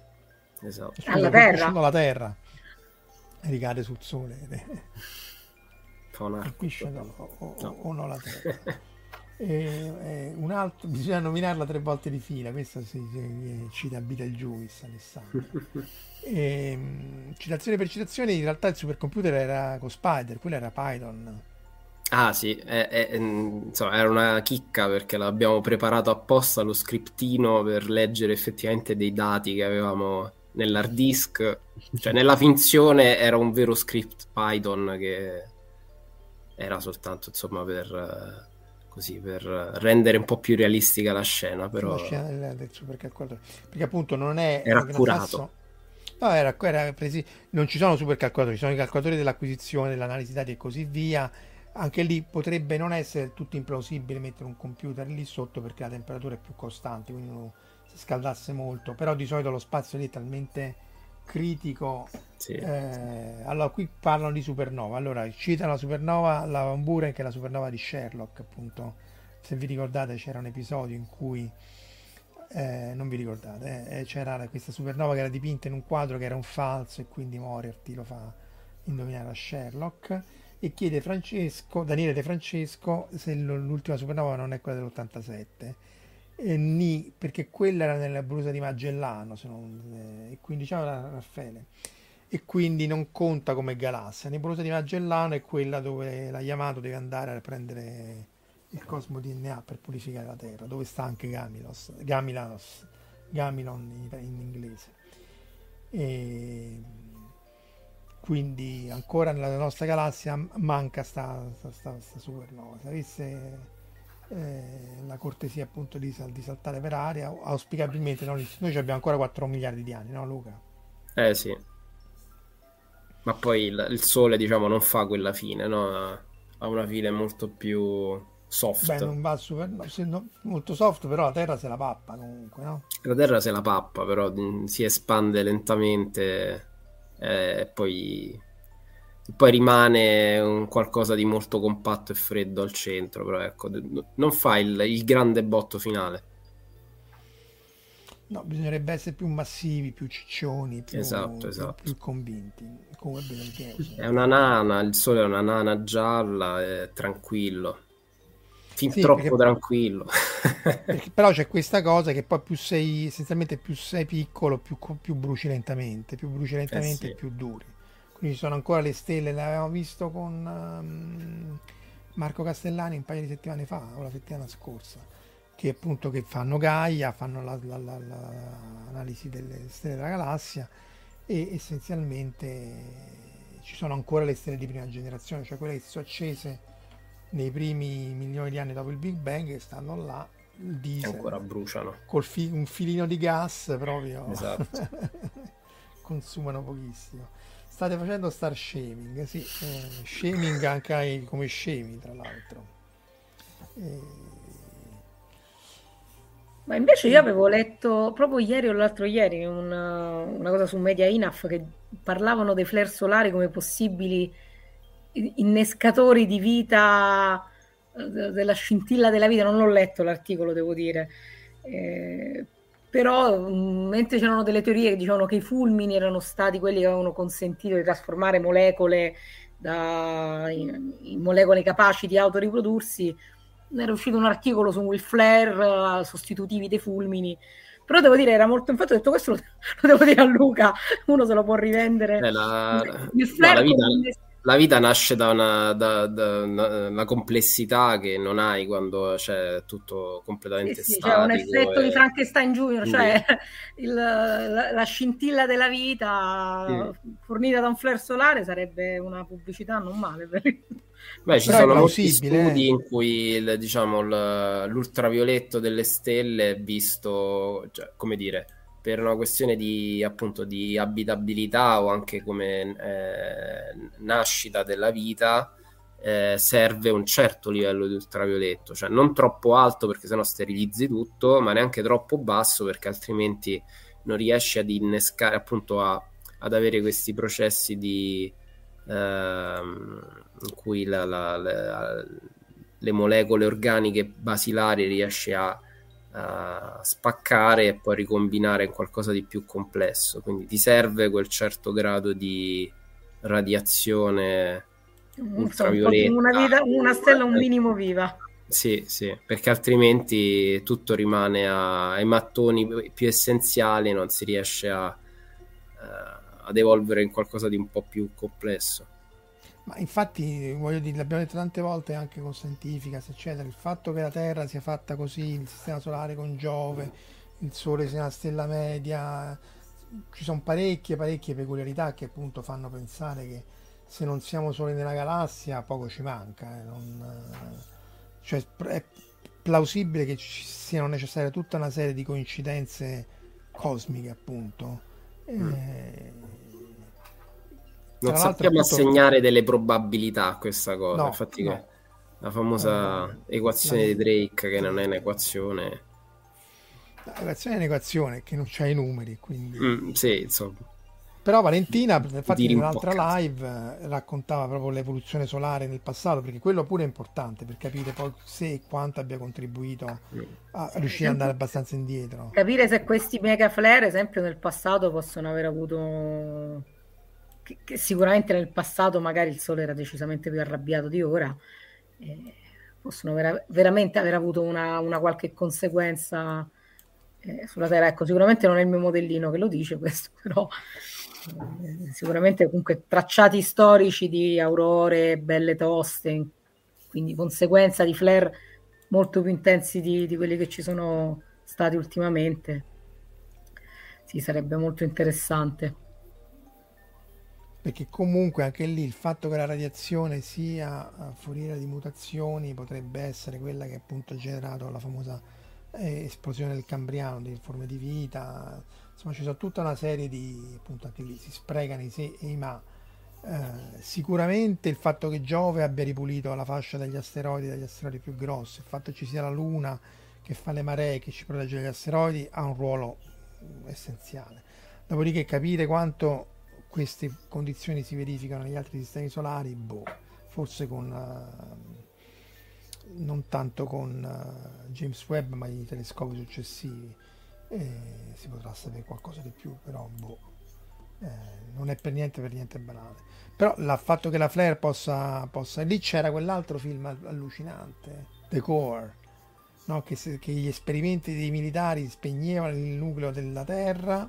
Esatto. Scusa, Alla terra. La terra. Ricade sul sole. colpisce no, o, no. o, no la terra. e, e un altro, bisogna nominarla tre volte di fila, questa si, si cita Beetlejuice Alessandro. e, ehm, citazione per citazione, in realtà il supercomputer era con Spider, quello era Python Ah sì, è, è, insomma, era una chicca perché l'abbiamo preparato apposta lo scriptino per leggere effettivamente dei dati che avevamo nell'hard disk, cioè nella finzione era un vero script Python che era soltanto insomma per, così, per rendere un po' più realistica la scena, però... La scena del, del supercalcolatore, perché appunto non è... Era accurato. No, era, era presi... non ci sono supercalcolatori, ci sono i calcolatori dell'acquisizione, dell'analisi dati e così via anche lì potrebbe non essere tutto implausibile mettere un computer lì sotto perché la temperatura è più costante, quindi uno si scaldasse molto, però di solito lo spazio lì è talmente critico. Sì, eh. Allora, qui parlano di supernova. Allora, citano la supernova, la Van Buren, che è la supernova di Sherlock, appunto. Se vi ricordate, c'era un episodio in cui eh, non vi ricordate, eh, c'era questa supernova che era dipinta in un quadro che era un falso e quindi Moriarty lo fa indovinare a Sherlock e chiede Francesco, Daniele De Francesco se l'ultima supernova non è quella dell'87 e ni, perché quella era nella brusa di Magellano non, eh, e quindi diciamo era Raffaele e quindi non conta come galassia. Nebulosa di Magellano è quella dove la Yamato deve andare a prendere il cosmo DNA per purificare la Terra, dove sta anche Gamilos, Gamilanos, Gamilon in, in inglese. E quindi ancora nella nostra galassia manca sta, sta, sta, sta supernova. Se avesse eh, la cortesia appunto di, di, saltare per aria, auspicabilmente no, noi abbiamo ancora 4 miliardi di anni, no Luca? Eh sì. Ma poi il, il Sole diciamo non fa quella fine, no? Ha una fine molto più soft. Beh, non va super, no, molto soft, però la Terra se la pappa comunque, no? La Terra se la pappa, però si espande lentamente eh, e poi, poi rimane un qualcosa di molto compatto e freddo al centro, però ecco, non fa il, il grande botto finale. No, bisognerebbe essere più massivi, più ciccioni, più, esatto, esatto. più, più convinti. Come è una nana, il sole è una nana gialla, è tranquillo fin sì, troppo perché, tranquillo. perché, però c'è questa cosa che poi più sei, essenzialmente più sei piccolo, più, più bruci lentamente, più bruci lentamente eh sì. più duri. Quindi ci sono ancora le stelle, l'avevamo visto con um, Marco Castellani un paio di settimane fa, o la settimana scorsa, che appunto che fanno Gaia, fanno la, la, la, l'analisi delle stelle della galassia e essenzialmente ci sono ancora le stelle di prima generazione, cioè quelle che si sono accese nei primi milioni di anni dopo il Big Bang che stanno là il diesel. Ancora bruciano. Col fi- un filino di gas proprio esatto. consumano pochissimo state facendo star shaming sì, eh, shaming anche come scemi tra l'altro e... ma invece io avevo letto proprio ieri o l'altro ieri una, una cosa su Media Inaf che parlavano dei flare solari come possibili innescatori di vita eh, della scintilla della vita, non l'ho letto l'articolo, devo dire. Eh, però mm, mentre c'erano delle teorie che dicevano che i fulmini erano stati quelli che avevano consentito di trasformare molecole da, in, in molecole capaci di autoriprodursi, era uscito un articolo su il flare uh, sostitutivi dei fulmini. Però devo dire era molto infatti ho detto questo lo, devo dire a Luca uno se lo può rivendere. Eh, la... il flare no, la vita, la vita nasce da una, da, da una, una, complessità che non hai quando c'è tutto completamente sì, sì. C'è un effetto e... di Frankenstein Junior, cioè il, la, la, scintilla della vita sì. fornita da un flare solare sarebbe una pubblicità non male. Per... Beh, ci Però sono molti studi eh. in cui il, diciamo, l'ultravioletto delle stelle è visto, cioè, come dire, per una questione di appunto di abitabilità o anche come eh, nascita della vita eh, serve un certo livello di ultravioletto, cioè non troppo alto perché sennò sterilizzi tutto, ma neanche troppo basso perché altrimenti non riesci ad innescare appunto a, ad avere questi processi di ehm, in cui la, la, la, le molecole organiche basilari riesci a uh, spaccare e poi ricombinare in qualcosa di più complesso. Quindi ti serve quel certo grado di radiazione ultravioletta. Una, vita, una stella un minimo viva. Sì, sì, perché altrimenti tutto rimane a, ai mattoni più essenziali, non si riesce a, uh, ad evolvere in qualcosa di un po' più complesso. Ma infatti, voglio dire, l'abbiamo detto tante volte anche con Scientificas, eccetera, il fatto che la Terra sia fatta così, il sistema solare con Giove, il Sole sia una stella media, ci sono parecchie, parecchie peculiarità che appunto fanno pensare che se non siamo soli nella galassia poco ci manca. Eh, non, cioè, è plausibile che ci siano necessarie tutta una serie di coincidenze cosmiche, appunto. Mm. Eh, non sappiamo assegnare delle probabilità a questa cosa. No, Infatti, no. la famosa no, equazione di Drake, che non è un'equazione. L'equazione è un'equazione che non c'ha i numeri, quindi. Mm, sì, insomma. Però Valentina, infatti, in un'altra live eh, raccontava proprio l'evoluzione solare nel passato, perché quello pure è importante per capire poi se e quanto abbia contribuito a riuscire ad andare abbastanza indietro. Capire se questi mega flare, esempio, nel passato possono aver avuto. Che, che sicuramente nel passato magari il sole era decisamente più arrabbiato di ora. Eh, possono vera- veramente aver avuto una, una qualche conseguenza eh, sulla Terra. Ecco, sicuramente non è il mio modellino che lo dice questo, però eh, sicuramente comunque tracciati storici di aurore belle toste, quindi conseguenza di flare molto più intensi di, di quelli che ci sono stati ultimamente. Sì, sarebbe molto interessante perché comunque anche lì il fatto che la radiazione sia foriera di mutazioni potrebbe essere quella che appunto ha generato la famosa eh, esplosione del cambriano, di forme di vita, insomma ci sono tutta una serie di appunto anche lì si sprecano i se e i ma. Eh, sicuramente il fatto che Giove abbia ripulito la fascia degli asteroidi, dagli asteroidi più grossi, il fatto che ci sia la Luna che fa le maree, che ci protegge dagli asteroidi, ha un ruolo mm, essenziale. Dopodiché capire quanto queste condizioni si verificano negli altri sistemi solari, boh, forse con uh, non tanto con uh, James Webb, ma i telescopi successivi eh, si potrà sapere qualcosa di più, però boh, eh, non è per niente per niente banale. Però il fatto che la flare possa, possa... lì c'era quell'altro film allucinante, The Core, no? che, se, che gli esperimenti dei militari spegnevano il nucleo della Terra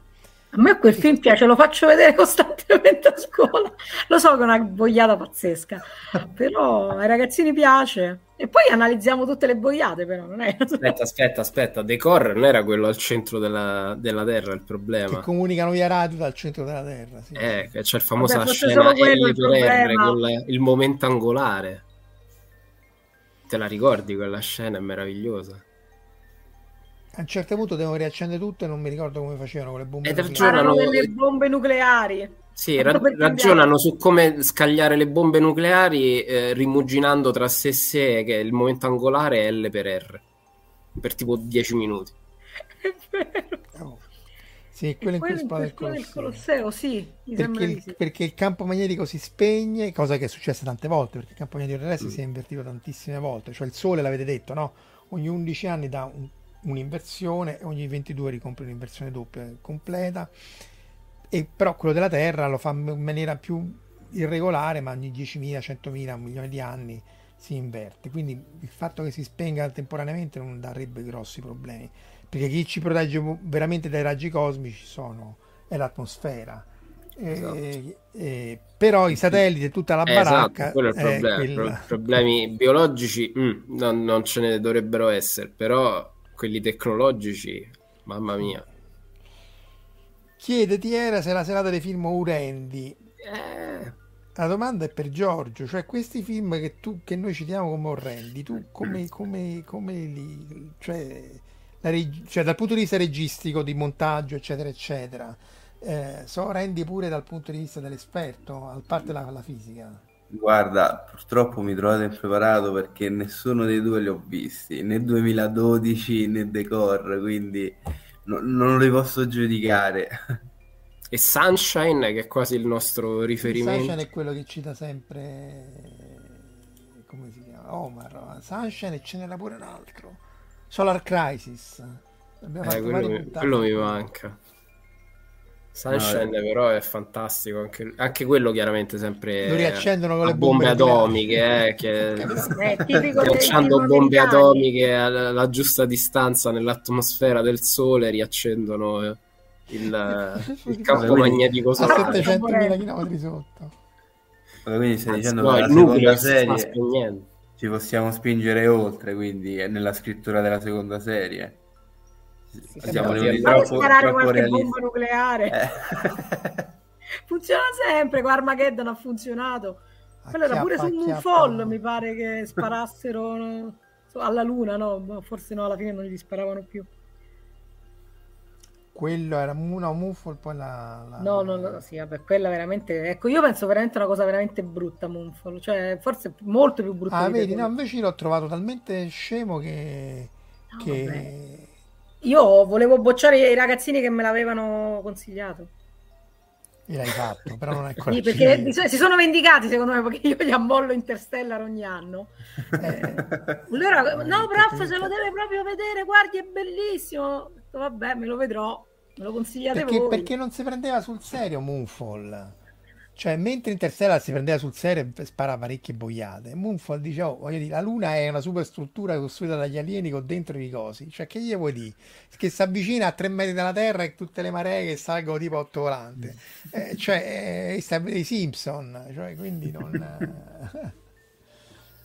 a me quel film piace, lo faccio vedere costantemente a scuola. Lo so che è una boiata pazzesca, però ai ragazzini piace. E poi analizziamo tutte le boiate, però non è. Aspetta, aspetta, aspetta. Decor non era quello al centro della, della Terra il problema. Che comunicano via radio dal centro della Terra. Sì. Eh, c'è il famosa Vabbè, scena L per R con il momento angolare. Te la ricordi quella scena? È meravigliosa a un certo punto devo riaccendere tutto e non mi ricordo come facevano con le bombe e ragionano delle bombe nucleari sì, ra- ragionano su come scagliare le bombe nucleari eh, rimuginando tra sé e sé che il momento angolare è L per R per tipo 10 minuti è vero oh. Sì, quello in cui esplode il Colosseo. Colosseo sì, perché il, sì. perché, il, campo magnetico si spegne, cosa che è successa tante volte, perché il campo magnetico terrestre mm. si è invertito tantissime volte, cioè il Sole, l'avete detto, no? Ogni 11 anni dà un un'inversione e ogni 22 ricompre un'inversione doppia completa e però quello della Terra lo fa in maniera più irregolare ma ogni 10.000, 100.000, un milione di anni si inverte quindi il fatto che si spenga temporaneamente non darebbe grossi problemi perché chi ci protegge veramente dai raggi cosmici sono, è l'atmosfera esatto. e, e, però i satelliti e tutta la esatto, baracca il problema. Quella... problemi biologici mm, non, non ce ne dovrebbero essere però quelli tecnologici, mamma mia. Chiede Tiera se la serata dei film orrendi. Eh. La domanda è per Giorgio, cioè questi film che, tu, che noi citiamo come orrendi, tu come, come, come li... Cioè, reg- cioè, dal punto di vista registico, di montaggio, eccetera, eccetera, eh, sono orrendi pure dal punto di vista dell'esperto, a parte la, la fisica? Guarda, purtroppo mi trovate impreparato perché nessuno dei due li ho visti, né 2012 né Decor, quindi no, non li posso giudicare. E Sunshine, che è quasi il nostro riferimento. Sunshine è quello che cita sempre, come si chiama? Omar. Sunshine e ce n'era pure un altro. Solar Crisis. Eh, quello, quello mi manca. Sunshine no, però è fantastico, anche, anche, quello chiaramente sempre lo riaccendono con le bombe, bombe atomiche, eh, che lanciando bombe atomiche alla, giusta distanza nell'atmosfera del Sole riaccendono eh, il, il campo magnetico solare. A 700.000 km sotto. Quindi stai dicendo no, che la seconda serie ci possiamo spingere oltre, quindi nella scrittura della seconda serie. Sì, siamo venuti troppo, sparare troppo qualche bomba nucleare. Eh. Funziona sempre, con Armageddon ha funzionato. Quello era pure su Moonfall, mi pare che sparassero alla luna, no? Forse no, alla fine non gli sparavano più. Quello era una Moonfall, poi la, la... No, no, no, sì, vabbè, quella veramente... Ecco, io penso veramente una cosa veramente brutta, Moonfall. Cioè, forse molto più brutta. Ah, vedi, no, invece l'ho trovato talmente scemo che... No, che... Io volevo bocciare i ragazzini che me l'avevano consigliato. l'hai fatto, però non è ancora sì, perché si sono vendicati secondo me perché io gli ammollo Interstellar ogni anno. Eh, allora, no, prof, se lo deve proprio vedere, guardi, è bellissimo. Vabbè, me lo vedrò, me lo consigliate perché, voi. Perché non si prendeva sul serio Moonfall. Cioè, mentre Interstellar si prendeva sul serio e sparava parecchie boiate, Moonfall dice, oh, voglio dire, la Luna è una superstruttura costruita dagli alieni con dentro i cosi. Cioè, che gli vuoi dire? Che si avvicina a tre metri dalla Terra e tutte le maree che salgono tipo otto volante. Eh, cioè, eh, i Simpson, cioè, quindi non...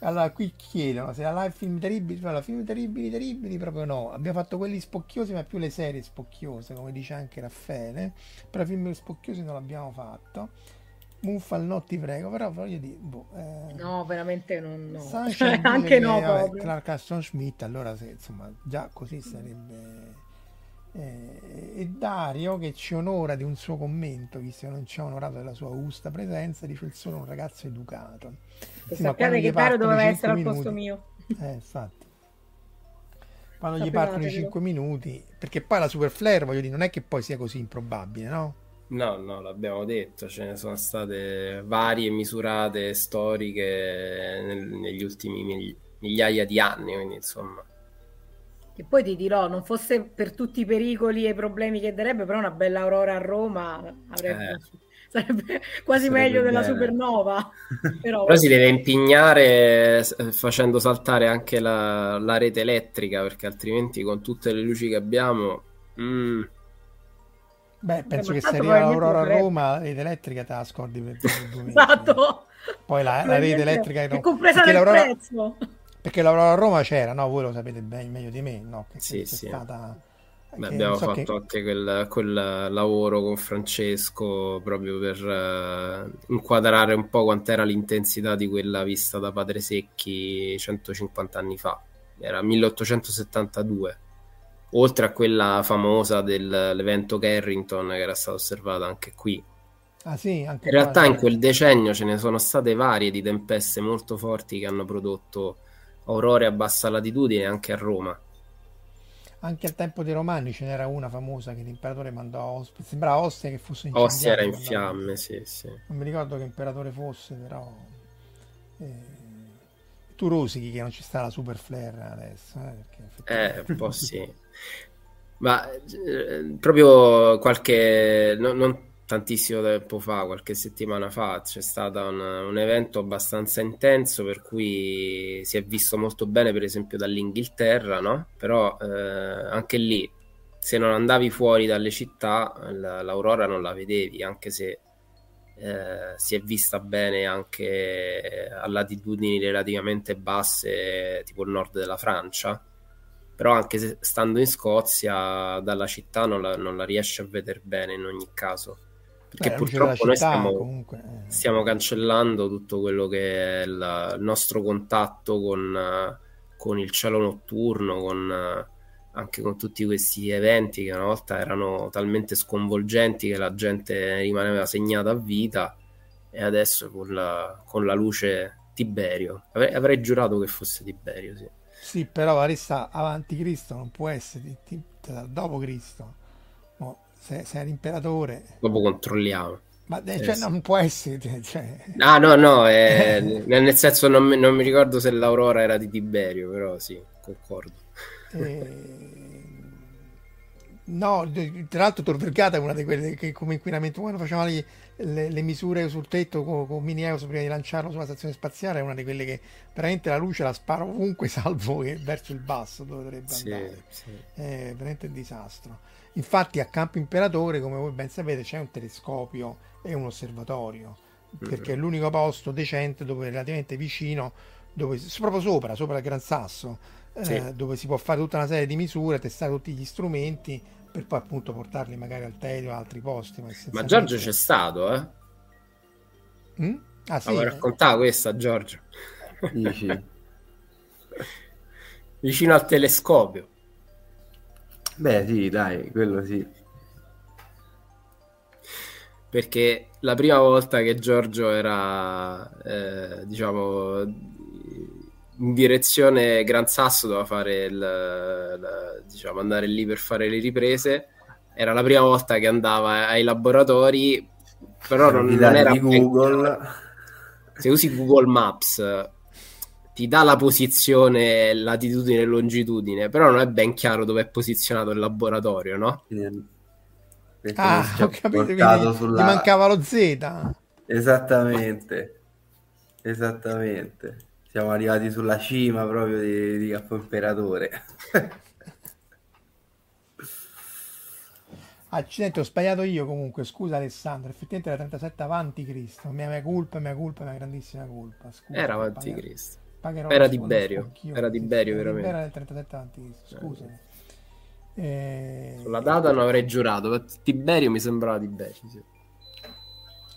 Allora, qui chiedono se la live film terribili, la film terribili, terribili, proprio no. Abbiamo fatto quelli spocchiosi, ma più le serie spocchiose, come dice anche Raffaele. Però film spocchiosi non l'abbiamo fatto. Muffal no ti prego però voglio dire boh, eh... no veramente non no. Cioè, anche no vabbè, Clark Aston Schmidt allora se, insomma già così sarebbe eh, e Dario che ci onora di un suo commento visto che non ci ha onorato della sua augusta presenza dice il solo un ragazzo educato sì, sappiate che Dario doveva essere minuti, al posto mio. Eh infatti. Quando gli partono i 5 minuti perché poi la super flare voglio dire non è che poi sia così improbabile no? No, no, l'abbiamo detto, ce ne sono state varie misurate storiche nel, negli ultimi migliaia di anni, quindi insomma. Che poi ti dirò, non fosse per tutti i pericoli e i problemi che darebbe, però una bella aurora a Roma avrebbe... Eh. Sarebbe quasi sarebbe meglio bene. della supernova. Però... però si deve impignare facendo saltare anche la, la, rete elettrica, perché altrimenti con tutte le luci che abbiamo... Mm, Beh, penso che se arriva l'Aurora a Roma, la rete elettrica te la scordi per due Esatto. Poi la, la rete elettrica... È compresa nel prezzo. Perché l'Aurora a Roma c'era, no? Voi lo sapete bene, meglio di me, no? Che sì, sì. Stata... Beh, abbiamo so fatto che... anche quel, quel, lavoro con Francesco proprio per uh, inquadrare un po' quant'era l'intensità di quella vista da Padre Secchi 150 anni fa. Era 1872 oltre a quella famosa dell'evento Carrington che era stata osservata anche qui. Ah, sì, anche in realtà in quel decennio ce ne sono state varie di tempeste molto forti che hanno prodotto aurore a bassa latitudine anche a Roma. Anche al tempo dei Romani ce n'era una famosa che l'imperatore mandò a Ostia, sembrava Ostia che fosse in Ostia era in fiamme, sì, sì. Non mi ricordo che imperatore fosse, però... Eh... Tu rosichi che non ci sta la super flare adesso. Eh, eh un po' sì. Ma eh, proprio qualche, no, non tantissimo tempo fa, qualche settimana fa, c'è stato un, un, evento abbastanza intenso per cui si è visto molto bene, per esempio, dall'Inghilterra, no? Però eh, anche lì, se non andavi fuori dalle città, l'aurora non la vedevi, anche se eh, si è vista bene anche a latitudini relativamente basse, tipo il nord della Francia però anche se stando in Scozia dalla città non la, non la riesce a vedere bene in ogni caso perché Beh, purtroppo città, noi stiamo, comunque, eh. stiamo, cancellando tutto quello che è la, il nostro contatto con, con, il cielo notturno con, anche con tutti questi eventi che una volta erano talmente sconvolgenti che la gente rimaneva segnata a vita e adesso con la, con la luce Tiberio avrei, avrei giurato che fosse Tiberio sì sì, però Larissa avanti Cristo non può essere ti, ti, dopo Cristo. No, se, se è l'imperatore. Dopo controlliamo. Ma eh, cioè, non può essere. Cioè... Ah, no, no, eh, nel senso non mi, non mi, ricordo se l'Aurora era di Tiberio, però sì, concordo. Eh, no, tra l'altro Tor Vergata è una di quelle che come inquinamento quando facevamo le, le, le, misure sul tetto con, con Mini Eus prima di lanciarlo sulla stazione spaziale è una di quelle che veramente la luce la spara ovunque salvo che verso il basso dove dovrebbe sì, andare. Sì. È veramente un disastro. Infatti a Campo Imperatore, come voi ben sapete, c'è un telescopio e un osservatorio perché è l'unico posto decente dove relativamente vicino, dove, proprio sopra, sopra il Gran Sasso, sì. eh, dove si può fare tutta una serie di misure, testare tutti gli strumenti per poi appunto portarli magari al Telio o altri posti. Ma, ma Giorgio c'è stato, eh? Mm? Ah, sì, Avevo raccontato questa, Giorgio. Vicino al telescopio. Beh, sì, dai, quello sì. Perché la prima volta che Giorgio era, eh, diciamo, in direzione Gran Sasso doveva fare il, la, diciamo andare lì per fare le riprese era la prima volta che andava ai laboratori però non, non era Google. Se usi Google Maps ti dà la posizione, latitudine e longitudine, però non è ben chiaro dove è posizionato il laboratorio, no? Ah, ho capito, quindi sulla... gli mancava lo Z. Esattamente, esattamente. Siamo arrivati sulla cima proprio di, di Capo Imperatore. Accidenti, ho sbagliato io comunque, scusa Alessandro, effettivamente era 37 avanti Cristo, mia, mia colpa, mia colpa, mia grandissima colpa. Scusa, era avanti Cristo. Era di Berio, era di Berio veramente. Era del 37 avanti Cristo, scusa. Eh, Sulla data non avrei giurato, ma Tiberio mi sembrava Tiberio. Sì.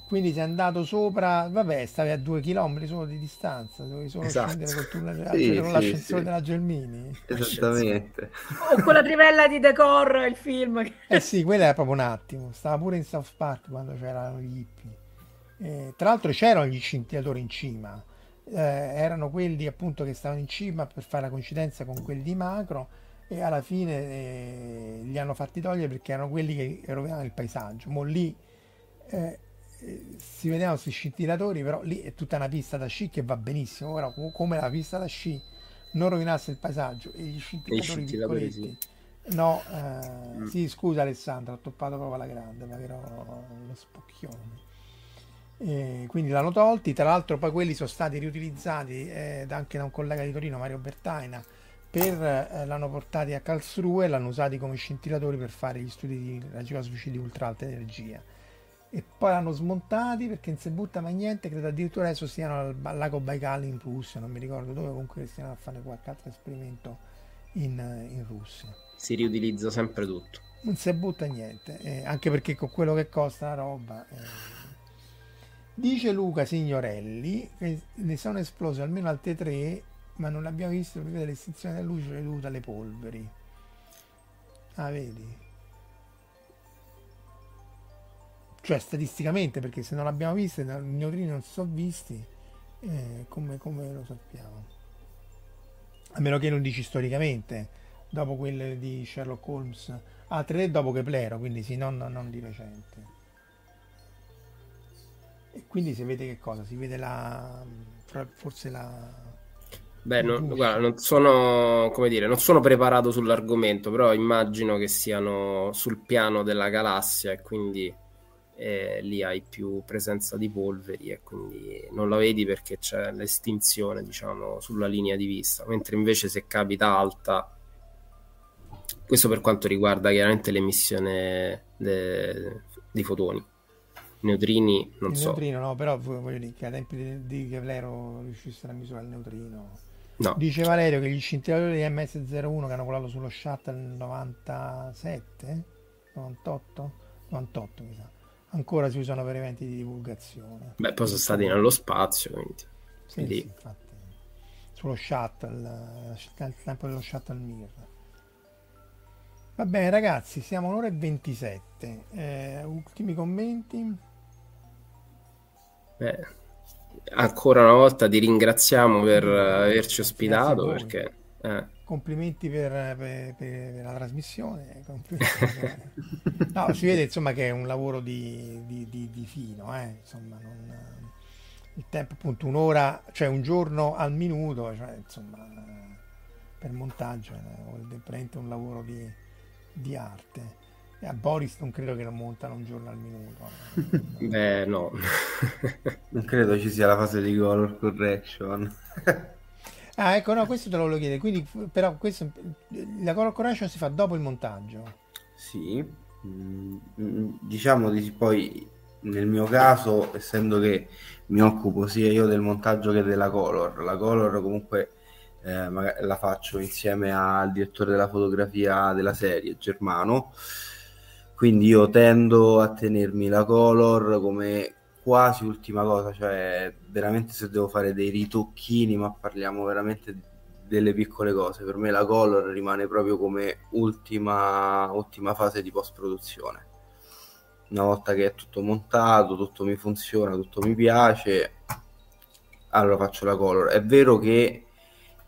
Quindi sei andato sopra, vabbè, stavi a due chilometri solo di distanza, dovevi solo esatto. scendere col tunnel, sì, con sì, l'ascensore sì. della Gelmini. Esattamente. O con la trivella di Decor, il film. Eh sì, quello era proprio un attimo, stava pure in South Park quando c'erano gli hippie. Eh, tra l'altro c'erano gli scintillatori in cima, eh, erano quelli appunto che stavano in cima per fare la coincidenza con quelli di macro e alla fine eh, li hanno fatti togliere perché erano quelli che rovinavano il paesaggio. Mo lì eh, si vedevano questi scintillatori, però lì è tutta una pista da sci che va benissimo. Però come la pista da sci non rovinasse il paesaggio e gli scintillatori, scintillatori sì. No, eh, mm. sì, scusa Alessandro, ho toppato proprio alla grande, ma ero lo spocchione. E quindi l'hanno tolti, tra l'altro poi quelli sono stati riutilizzati eh, anche da un collega di Torino, Mario Bertaina, per, eh, l'hanno portati a Karlsruhe e l'hanno usati come scintillatori per fare gli studi di raggi cosmici di ultra alta energia e poi l'hanno smontati perché non si butta mai niente credo addirittura adesso stiano al, al lago Baikal in Russia non mi ricordo dove comunque stiano a fare qualche altro esperimento in, in Russia si riutilizza sempre tutto non si butta niente eh, anche perché con quello che costa la roba eh. dice Luca Signorelli che ne sono esplose almeno altre tre ma non l'abbiamo visto perché l'estinzione della luce dovuta alle polveri. Ah, vedi? Cioè, statisticamente, perché se non l'abbiamo visto, i neutrini non si sono visti, eh, come, come, lo sappiamo? A meno che non dici storicamente, dopo quelle di Sherlock Holmes, altre tre dopo Keplero, quindi sì, non, non di recente. E quindi si vede che cosa? Si vede la... forse la Beh, non, guarda, non sono, come dire, non sono preparato sull'argomento, però immagino che siano sul piano della galassia e quindi eh, lì hai più presenza di polveri e quindi non la vedi perché c'è l'estinzione, diciamo, sulla linea di vista, mentre invece se capita alta, questo per quanto riguarda chiaramente l'emissione de, dei fotoni. Neutrini, non il so. Neutrino, no, però voglio dire che ai tempi di, di Keplero riuscissero a misurare il neutrino No. Dice Valerio che gli scintillatori di MS01 che hanno volato sullo shuttle nel 97, 98, 98 mi sa, ancora si usano per eventi di divulgazione. Beh, poi sono stati nello spazio, quindi. Sì, sì infatti. Sullo shuttle, al tempo dello shuttle Mir. Va bene ragazzi, siamo un'ora e 27. Eh, ultimi commenti? Beh, ancora una volta ti ringraziamo per averci ospitato perché eh. Complimenti per, per, per, la trasmissione per... no, si vede insomma che è un lavoro di, di, di, di fino eh? insomma non... il tempo appunto un'ora cioè un giorno al minuto cioè, insomma per montaggio è veramente un lavoro di arte e a Boris non credo che lo montano un giorno al minuto. Beh, no. non credo ci sia la fase di color correction. ah, ecco, no, questo te lo volevo chiedere. Quindi, però, questo, la color correction si fa dopo il montaggio? Sì. Mm, diciamo di poi nel mio caso, essendo che mi occupo sia io del montaggio che della color, la color comunque eh, la faccio insieme al direttore della fotografia della serie, Germano quindi io tendo a tenermi la color come quasi ultima cosa, cioè veramente se devo fare dei ritocchini, ma parliamo veramente delle piccole cose, per me la color rimane proprio come ultima, ultima fase di post produzione. Una volta che è tutto montato, tutto mi funziona, tutto mi piace, allora faccio la color. È vero che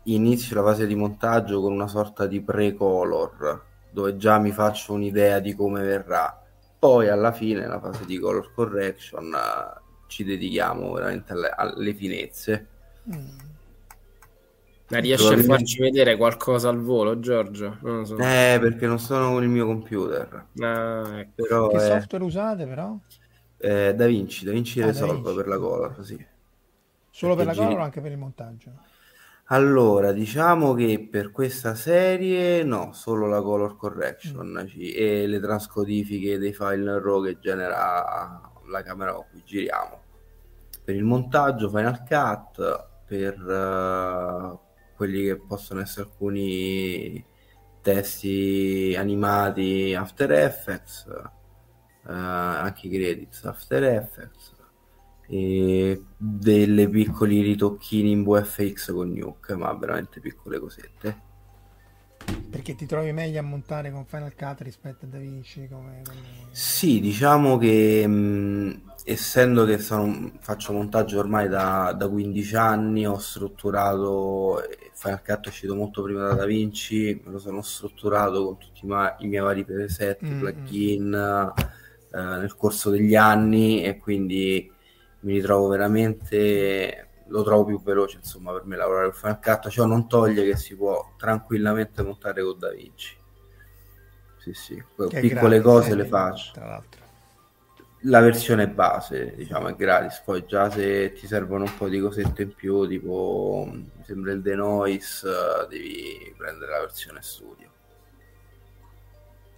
inizio la fase di montaggio con una sorta di pre-color, dove già mi faccio un'idea di come verrà, poi alla fine, nella fase di color correction, eh, ci dedichiamo veramente alle, alle finezze. Mm. Ma riesci a farci vedere qualcosa al volo, Giorgio? Non so. Eh, perché non sono con il mio computer. Ah, ecco. però che è... software usate però? Eh, da Vinci, Da Vinci ah, Resolve da per la color, sì. Solo perché per la color o anche per il montaggio? Allora, diciamo che per questa serie no, solo la color correction mm. e le transcodifiche dei file RAW che genera la camera con cui giriamo. Per il montaggio Final Cut, per uh, quelli che possono essere alcuni testi animati After Effects, uh, anche i credits After Effects e delle piccoli ritocchini in VFX con Nuke, ma veramente piccole cosette. Perché ti trovi meglio a montare con Final Cut rispetto a DaVinci? Come, come... Sì, diciamo che mh, essendo che sono, faccio montaggio ormai da, da, 15 anni, ho strutturato Final Cut è uscito molto prima da DaVinci, me lo sono strutturato con tutti i, ma- i miei vari preset, mm-hmm. plugin eh, nel corso degli anni e quindi mi ritrovo veramente lo trovo più veloce insomma per me lavorare con Final Cut ciò non toglie che si può tranquillamente montare con DaVinci sì sì piccole gratis, cose eh, le faccio. tra l'altro. La versione base diciamo è gratis. Poi già se ti servono un po' di cosette in più tipo mi sembra il denoise devi prendere la versione studio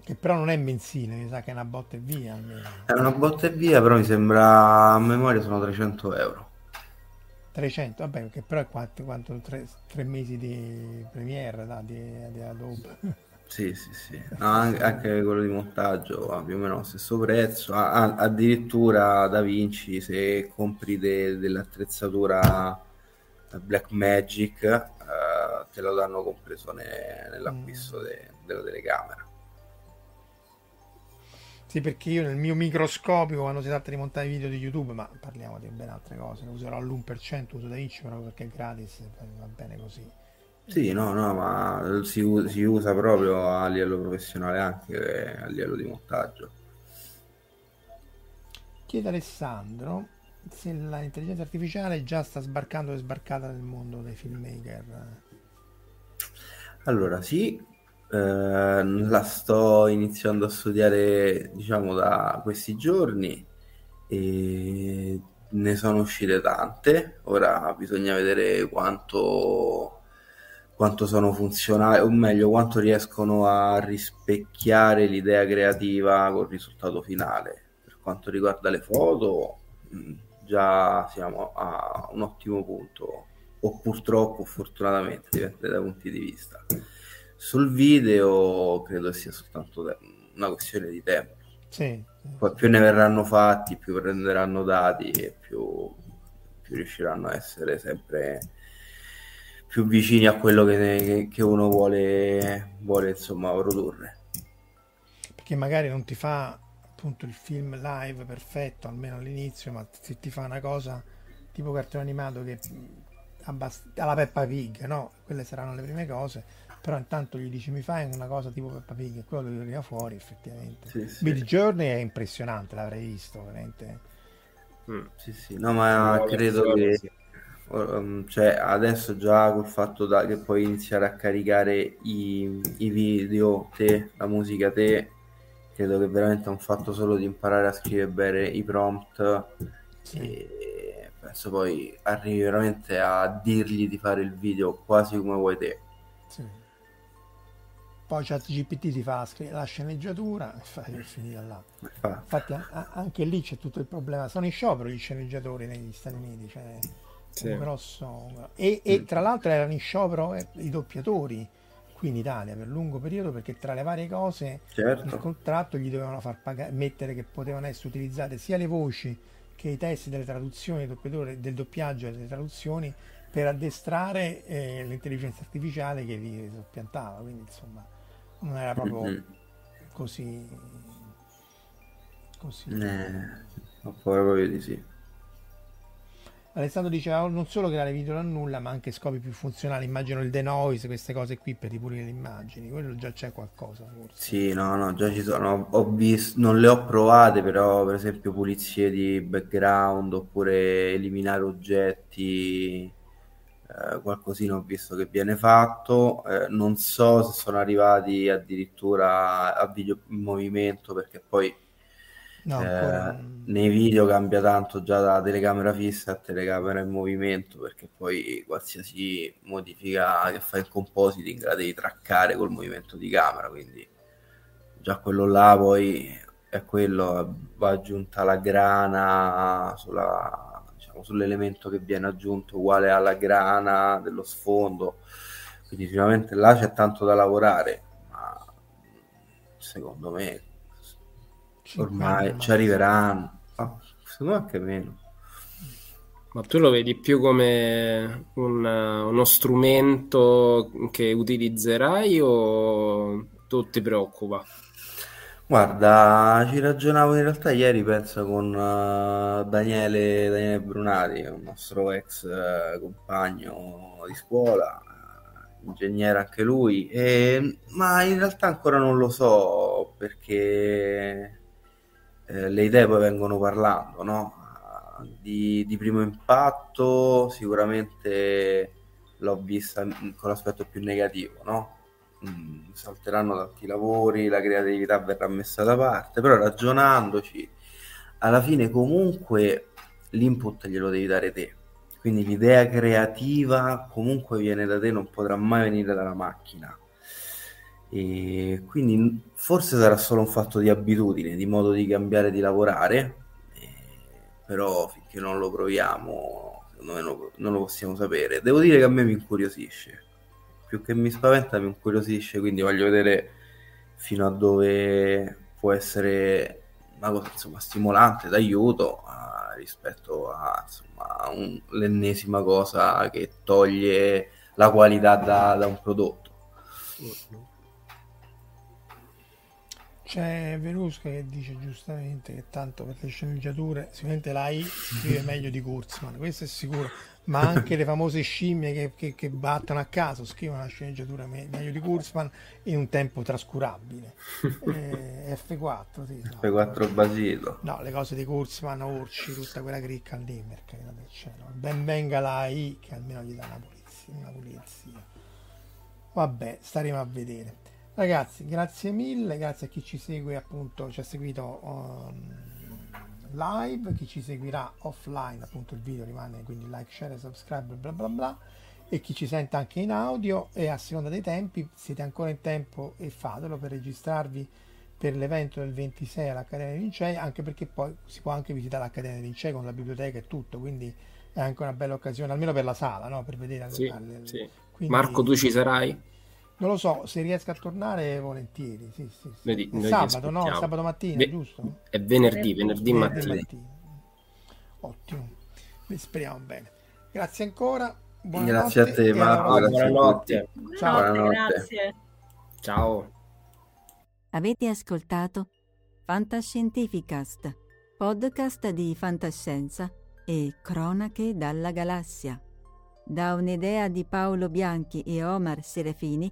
che però non è mensile, mi sa che è una botta e via. Almeno. È una botta e via, però mi sembra a memoria sono 300 euro. 300, vabbè, che però è quanto, quanto tre, tre, mesi di Premiere da, di, di Adobe. Sì, sì, sì. No, anche, anche, quello di montaggio ha più o meno lo stesso prezzo. Ah, addirittura Da Vinci, se compri de, dell'attrezzatura Black Magic, eh, te lo danno compreso ne, nell'acquisto mm. de, della telecamera. Sì, perché io nel mio microscopico, quando si tratta di montare video di YouTube, ma parliamo di ben altre cose, lo userò all'1%, uso da Vinci proprio perché è gratis, va bene così. Sì, no, no, ma si, si usa proprio a livello professionale anche a livello di montaggio. Chiede Alessandro se l'intelligenza artificiale già sta sbarcando e sbarcata nel mondo dei filmmaker. Allora, sì, eh, la sto iniziando a studiare diciamo da questi giorni e ne sono uscite tante. Ora bisogna vedere quanto quanto sono funzionali o meglio quanto riescono a rispecchiare l'idea creativa col risultato finale. Per quanto riguarda le foto mm, già siamo a un ottimo punto o purtroppo fortunatamente dipende dai punti di vista sul video credo sia soltanto una questione di tempo. Sì. Poi più ne verranno fatti, più prenderanno dati e più, più riusciranno a essere sempre più vicini a quello che, che uno vuole, vuole insomma produrre. Perché magari non ti fa appunto il film live perfetto, almeno all'inizio, ma se ti fa una cosa tipo cartone animato che abbast- alla Peppa Pig, no? Quelle saranno le prime cose però intanto gli dici mi fai una cosa tipo Peppa Pig? E quello che arriva fuori effettivamente. Sì, sì. Mid Journey è impressionante l'avrei visto veramente. Mm, sì sì. No ma no, credo che sì. um, cioè adesso già col fatto da, che puoi iniziare a caricare i, i video te la musica te credo che veramente è un fatto solo di imparare a scrivere bene i prompt. E penso poi arrivi veramente a dirgli di fare il video quasi come vuoi te. Sì poi ChatGPT ti fa la sceneggiatura e fai è finita là. Infatti anche lì c'è tutto il problema, sono in sciopero gli sceneggiatori negli Stati Uniti, cioè sì. un grosso... E, e, tra l'altro erano in sciopero eh, i doppiatori qui in Italia per lungo periodo perché tra le varie cose certo. il contratto gli dovevano far pagare, mettere che potevano essere utilizzate sia le voci che i testi delle traduzioni del doppiaggio e delle traduzioni per addestrare eh, l'intelligenza artificiale che li soppiantava quindi insomma non era proprio mm-hmm. così così eh, ho proprio di sì Alessandro diceva non solo creare video da nulla, ma anche scopi più funzionali. Immagino il denoise, queste cose qui per ripulire le immagini. Quello già c'è qualcosa, forse. Sì, no, no, già ci sono. Ho visto, non le ho provate, però, per esempio, pulizie di background oppure eliminare oggetti. Eh, qualcosina ho visto che viene fatto. Eh, non so se sono arrivati addirittura a video in movimento, perché poi No, eh, ancora... nei video cambia tanto già da telecamera fissa a telecamera in movimento perché poi qualsiasi modifica che fai in compositing la devi traccare col movimento di camera quindi già quello là poi è quello va aggiunta la grana sulla, diciamo, sull'elemento che viene aggiunto uguale alla grana dello sfondo quindi sicuramente là c'è tanto da lavorare ma secondo me ormai ci arriveranno. Ah, secondo me anche meno. Ma tu lo vedi più come un, uno strumento che utilizzerai o tu ti preoccupa? Guarda, ci ragionavo in realtà ieri, penso, con uh, Daniele, Daniele Brunati, un nostro ex uh, compagno di scuola, uh, ingegnere anche lui, e, ma in realtà ancora non lo so perché eh, le idee poi vengono parlando, no? Di, di, primo impatto sicuramente l'ho vista con l'aspetto più negativo, no? Mm, salteranno tanti lavori, la creatività verrà messa da parte, però ragionandoci, alla fine comunque l'input glielo devi dare te. Quindi l'idea creativa comunque viene da te, non potrà mai venire dalla macchina. E quindi forse sarà solo un fatto di abitudine, di modo di cambiare di lavorare, eh, però finché non lo proviamo non lo, non lo possiamo sapere. Devo dire che a me mi incuriosisce, più che mi spaventa mi incuriosisce, quindi voglio vedere fino a dove può essere una cosa insomma, stimolante, d'aiuto a, rispetto a insomma, un, l'ennesima cosa che toglie la qualità da, da un prodotto. C'è Verusca che dice giustamente che tanto per le sceneggiature sicuramente la I scrive meglio di Kurzman, questo è sicuro, ma anche le famose scimmie che, che, che battono a caso scrivono la sceneggiatura me- meglio di Kurzman in un tempo trascurabile. Eh, F4, sì, no. F4 Basilo. No, le cose di Kurzman, Orci, tutta quella cricca lì, perché del cielo. Ben venga la I che almeno gli dà una pulizia. Una pulizia. Vabbè, staremo a vedere. Ragazzi, grazie mille, grazie a chi ci segue appunto, ci ha seguito um, live, chi ci seguirà offline, appunto il video rimane quindi like, share, subscribe, bla bla bla, e chi ci sente anche in audio e a seconda dei tempi, siete ancora in tempo e fatelo per registrarvi per l'evento del 26 all'Accademia Lincei, anche perché poi si può anche visitare l'Accademia Lincei con la biblioteca e tutto, quindi è anche una bella occasione, almeno per la sala, no? per vedere. Sì, le, sì. quindi, Marco, tu ci sarai? Non lo so, se riesco a tornare volentieri. Sì, sì, sì. Vedi, È noi ti sabato, no? Sabato mattina, Ve- giusto? È venerdì, venerdì Venerdì mattina. mattina. Ottimo, Beh, speriamo bene. Grazie ancora. Buonanotte Grazie a te, Marco. Grazie Buonanotte. Ciao. Buonanotte, Buonanotte. grazie. Ciao. Avete ascoltato Fantascientificast, podcast di fantascienza e cronache dalla galassia. Da un'idea di Paolo Bianchi e Omar Serafini